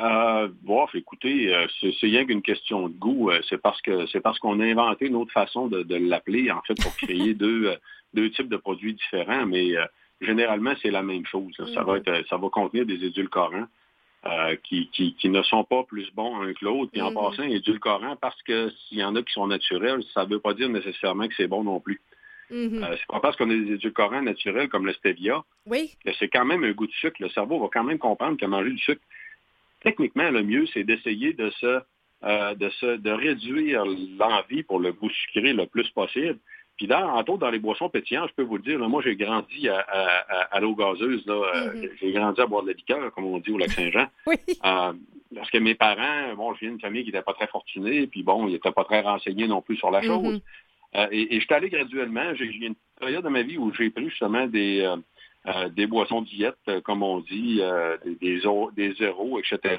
Euh, bon, écoutez, euh, c'est rien qu'une question de goût. Euh, c'est parce que c'est parce qu'on a inventé une autre façon de, l'appeler, en fait, pour créer deux, deux types de produits différents, mais généralement, c'est la même chose. Ça va être ça va contenir des édulcorants qui, qui, ne sont pas plus bons un que l'autre. Puis en mm-hmm. passant, édulcorants, parce que s'il y en a qui sont naturels, ça ne veut pas dire nécessairement que c'est bon non plus. Mm-hmm. c'est pas parce qu'on a des édulcorants naturels comme le stevia oui. que c'est quand même un goût de sucre. Le cerveau va quand même comprendre que manger du sucre, techniquement, le mieux, c'est d'essayer de se, euh, de se, de réduire l'envie pour le goût sucré le plus possible. Puis dans, entre autres, dans les boissons pétillantes, je peux vous le dire, moi, j'ai grandi à, l'eau gazeuse. Là, euh, mm-hmm. J'ai grandi à boire de la liqueur, comme on dit, au Lac-Saint-Jean. oui. Euh, parce que mes parents, bon, je viens d'une famille qui n'était pas très fortunée, puis bon, ils n'étaient pas très renseignés non plus sur la chose. Mm-hmm. et, et je suis allé graduellement. J'ai eu une période de ma vie où j'ai pris justement des, euh, des boissons diètes, euh, comme on dit, euh, des, des, zéros, etc.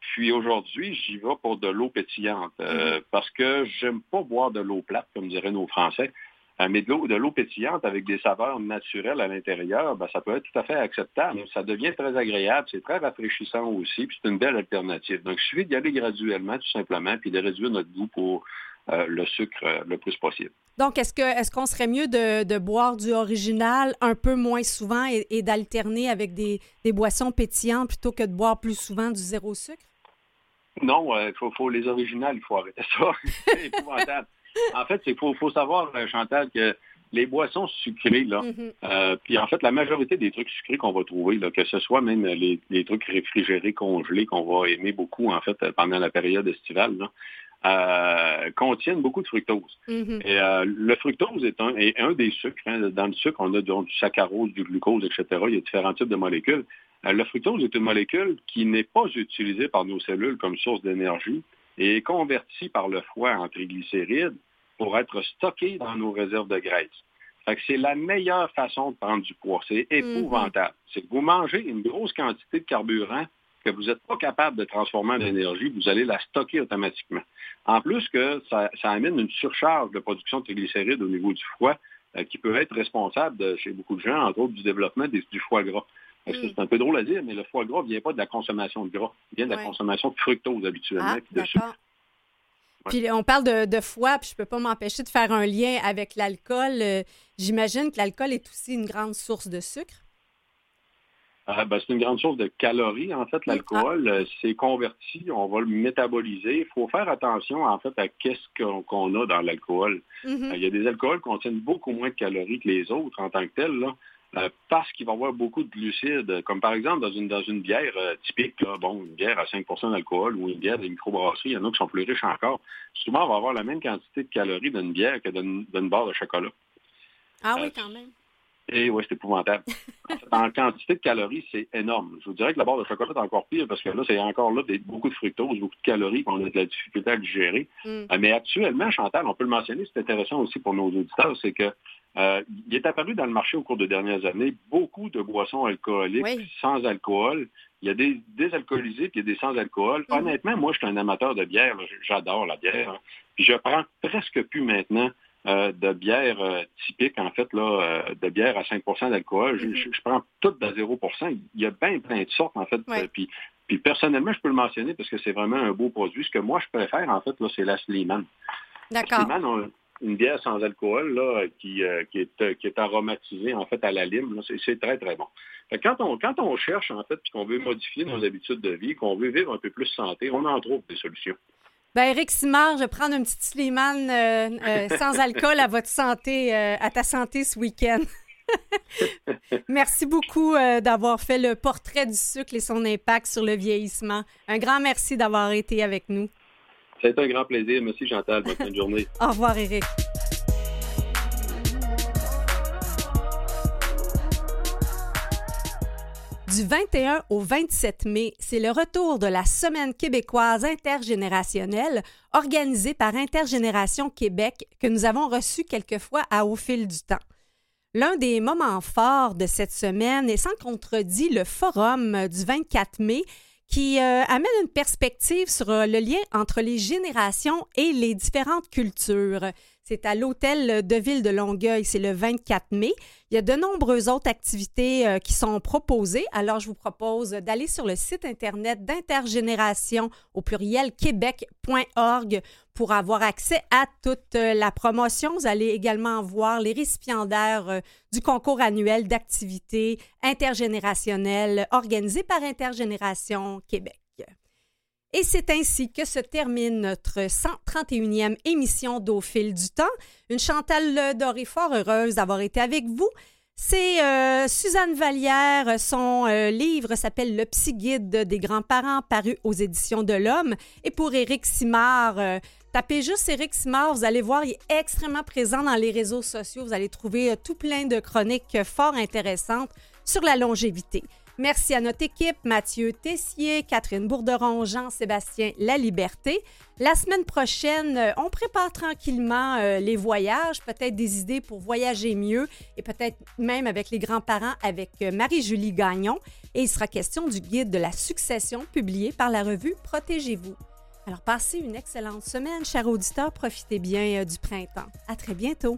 puis aujourd'hui, j'y vais pour de l'eau pétillante mm-hmm. parce que j'aime pas boire de l'eau plate, comme diraient nos Français. mais de l'eau, de l'eau pétillante avec des saveurs naturelles à l'intérieur, ben, ça peut être tout à fait acceptable. Ça devient très agréable, c'est très rafraîchissant aussi, puis c'est une belle alternative. Donc, il suffit d'y aller graduellement, tout simplement, puis de réduire notre goût pour euh, le sucre euh, le plus possible. Donc, est-ce que est-ce qu'on serait mieux de, boire du original un peu moins souvent et, d'alterner avec des, boissons pétillantes plutôt que de boire plus souvent du zéro sucre? Non, il euh, faut, les originales, il faut arrêter ça. c'est épouvantable. En fait, il faut, savoir, Chantal, que les boissons sucrées, là, mm-hmm. puis en fait, la majorité des trucs sucrés qu'on va trouver, là, que ce soit même les, les, trucs réfrigérés, congelés, qu'on va aimer beaucoup, en fait, pendant la période estivale, là, euh, contiennent beaucoup de fructose. Mm-hmm. Et euh, le fructose est un, est un des sucres. Hein. Dans le sucre, on a du saccharose, du glucose, etc. Il y a différents types de molécules. Euh, le fructose est une molécule qui n'est pas utilisée par nos cellules comme source d'énergie et est convertie par le foie en triglycérides pour être stockée dans nos réserves de graisse. c'est la meilleure façon de prendre du poids. C'est mm-hmm. épouvantable. C'est que vous mangez une grosse quantité de carburant que vous n'êtes pas capable de transformer en énergie, vous allez la stocker automatiquement. En plus que ça, amène une surcharge de production de triglycérides au niveau du foie euh, qui peut être responsable chez beaucoup de gens, entre autres, du développement du foie gras. Mm. C'est un peu drôle à dire, mais le foie gras ne vient pas de la consommation de gras, il vient de la consommation de fructose habituellement, ah, de sucre. Puis on parle de, foie, puis je ne peux pas m'empêcher de faire un lien avec l'alcool. Euh, j'imagine que l'alcool est aussi une grande source de sucre. Ah, ben, c'est une grande source de calories, en fait, l'alcool. Euh, c'est converti, on va le métaboliser. Il faut faire attention, en fait, à qu'est-ce qu'on a dans l'alcool. Mm-hmm. Euh, il y a des alcools qui contiennent beaucoup moins de calories que les autres en tant que tels, là, euh, parce qu'il va y avoir beaucoup de glucides. Comme par exemple, dans une, dans une bière typique, bon, une bière à 5% d'alcool ou une bière de microbrasserie, il y en a qui sont plus riches encore. Souvent, on va avoir la même quantité de calories d'une bière que d'une barre de chocolat. Ah oui, quand même. Et oui, c'est épouvantable. en, quantité de calories, c'est énorme. Je vous dirais que la barre de chocolat est encore pire parce que là, c'est encore là beaucoup de fructose, beaucoup de calories qu'on a de la difficulté à digérer. Mm. Euh, mais actuellement, Chantal, on peut le mentionner, c'est intéressant aussi pour nos auditeurs, c'est que euh, il est apparu dans le marché au cours des dernières années beaucoup de boissons alcooliques sans alcool. Il y a des désalcoolisés puis il y a des sans alcool. Mm. Honnêtement, moi, je suis un amateur de bière. J'adore la bière. Puis je prends presque plus maintenant euh, de bière euh, typique, en fait, là, euh, de bière à 5% d'alcool. je, mm-hmm. prends toutes de 0% Il y a bien plein de sortes, en fait. puis, puis personnellement, je peux le mentionner parce que c'est vraiment un beau produit. Ce que moi, je préfère, en fait, là, c'est la Sliman. D'accord. Sliman, une bière sans alcool là, qui, qui, est, qui est aromatisée, en fait, à la lime. C'est très, très bon. quand, on, quand on cherche, en fait, puis qu'on veut modifier nos habitudes de vie, qu'on veut vivre un peu plus santé, on en trouve des solutions. Ben, Eric Simard, je vais prendre une petite Slimane euh, euh, sans alcool à votre santé, euh, à ta santé ce week-end. merci beaucoup d'avoir fait le portrait du sucre et son impact sur le vieillissement. Un grand merci d'avoir été avec nous. C'est un grand plaisir. Merci Chantal. Bonne fin de journée. Au revoir, Eric. Du 21 au 27 mai, c'est le retour de la Semaine québécoise intergénérationnelle organisée par Intergénération Québec que nous avons reçue quelquefois à Au fil du temps. L'un des moments forts de cette semaine est sans contredit le forum du 24 mai qui euh, amène une perspective sur euh, le lien entre les générations et les différentes cultures. C'est à l'hôtel de ville de Longueuil, c'est le 24 mai. Il y a de nombreuses autres activités euh, qui sont proposées. Alors, je vous propose d'aller sur le site Internet d'intergénération au pluriel québec.org pour avoir accès à toute euh, la promotion. Vous allez également voir les récipiendaires euh, du concours annuel d'activités intergénérationnelles organisé par Intergénération Québec. Et c'est ainsi que se termine notre 131e émission d'Au fil du temps. Une Chantal Doré fort heureuse d'avoir été avec vous. C'est euh, Suzanne Vallière. Son euh, livre s'appelle Le psy guide des grands-parents, paru aux éditions de l'Homme. Et pour Éric Simard, euh, tapez juste Éric Simard, vous allez voir, il est extrêmement présent dans les réseaux sociaux. Vous allez trouver tout plein de chroniques fort intéressantes sur la longévité. Merci à notre équipe, Mathieu Tessier, Catherine Bourderon, Jean-Sébastien La Liberté. La semaine prochaine, euh, on prépare tranquillement euh, les voyages, peut-être des idées pour voyager mieux et peut-être même avec les grands-parents avec euh, Marie-Julie Gagnon. Et il sera question du guide de la succession publié par la revue Protégez-vous. Alors passez une excellente semaine, chers auditeurs. Profitez bien du printemps. À très bientôt.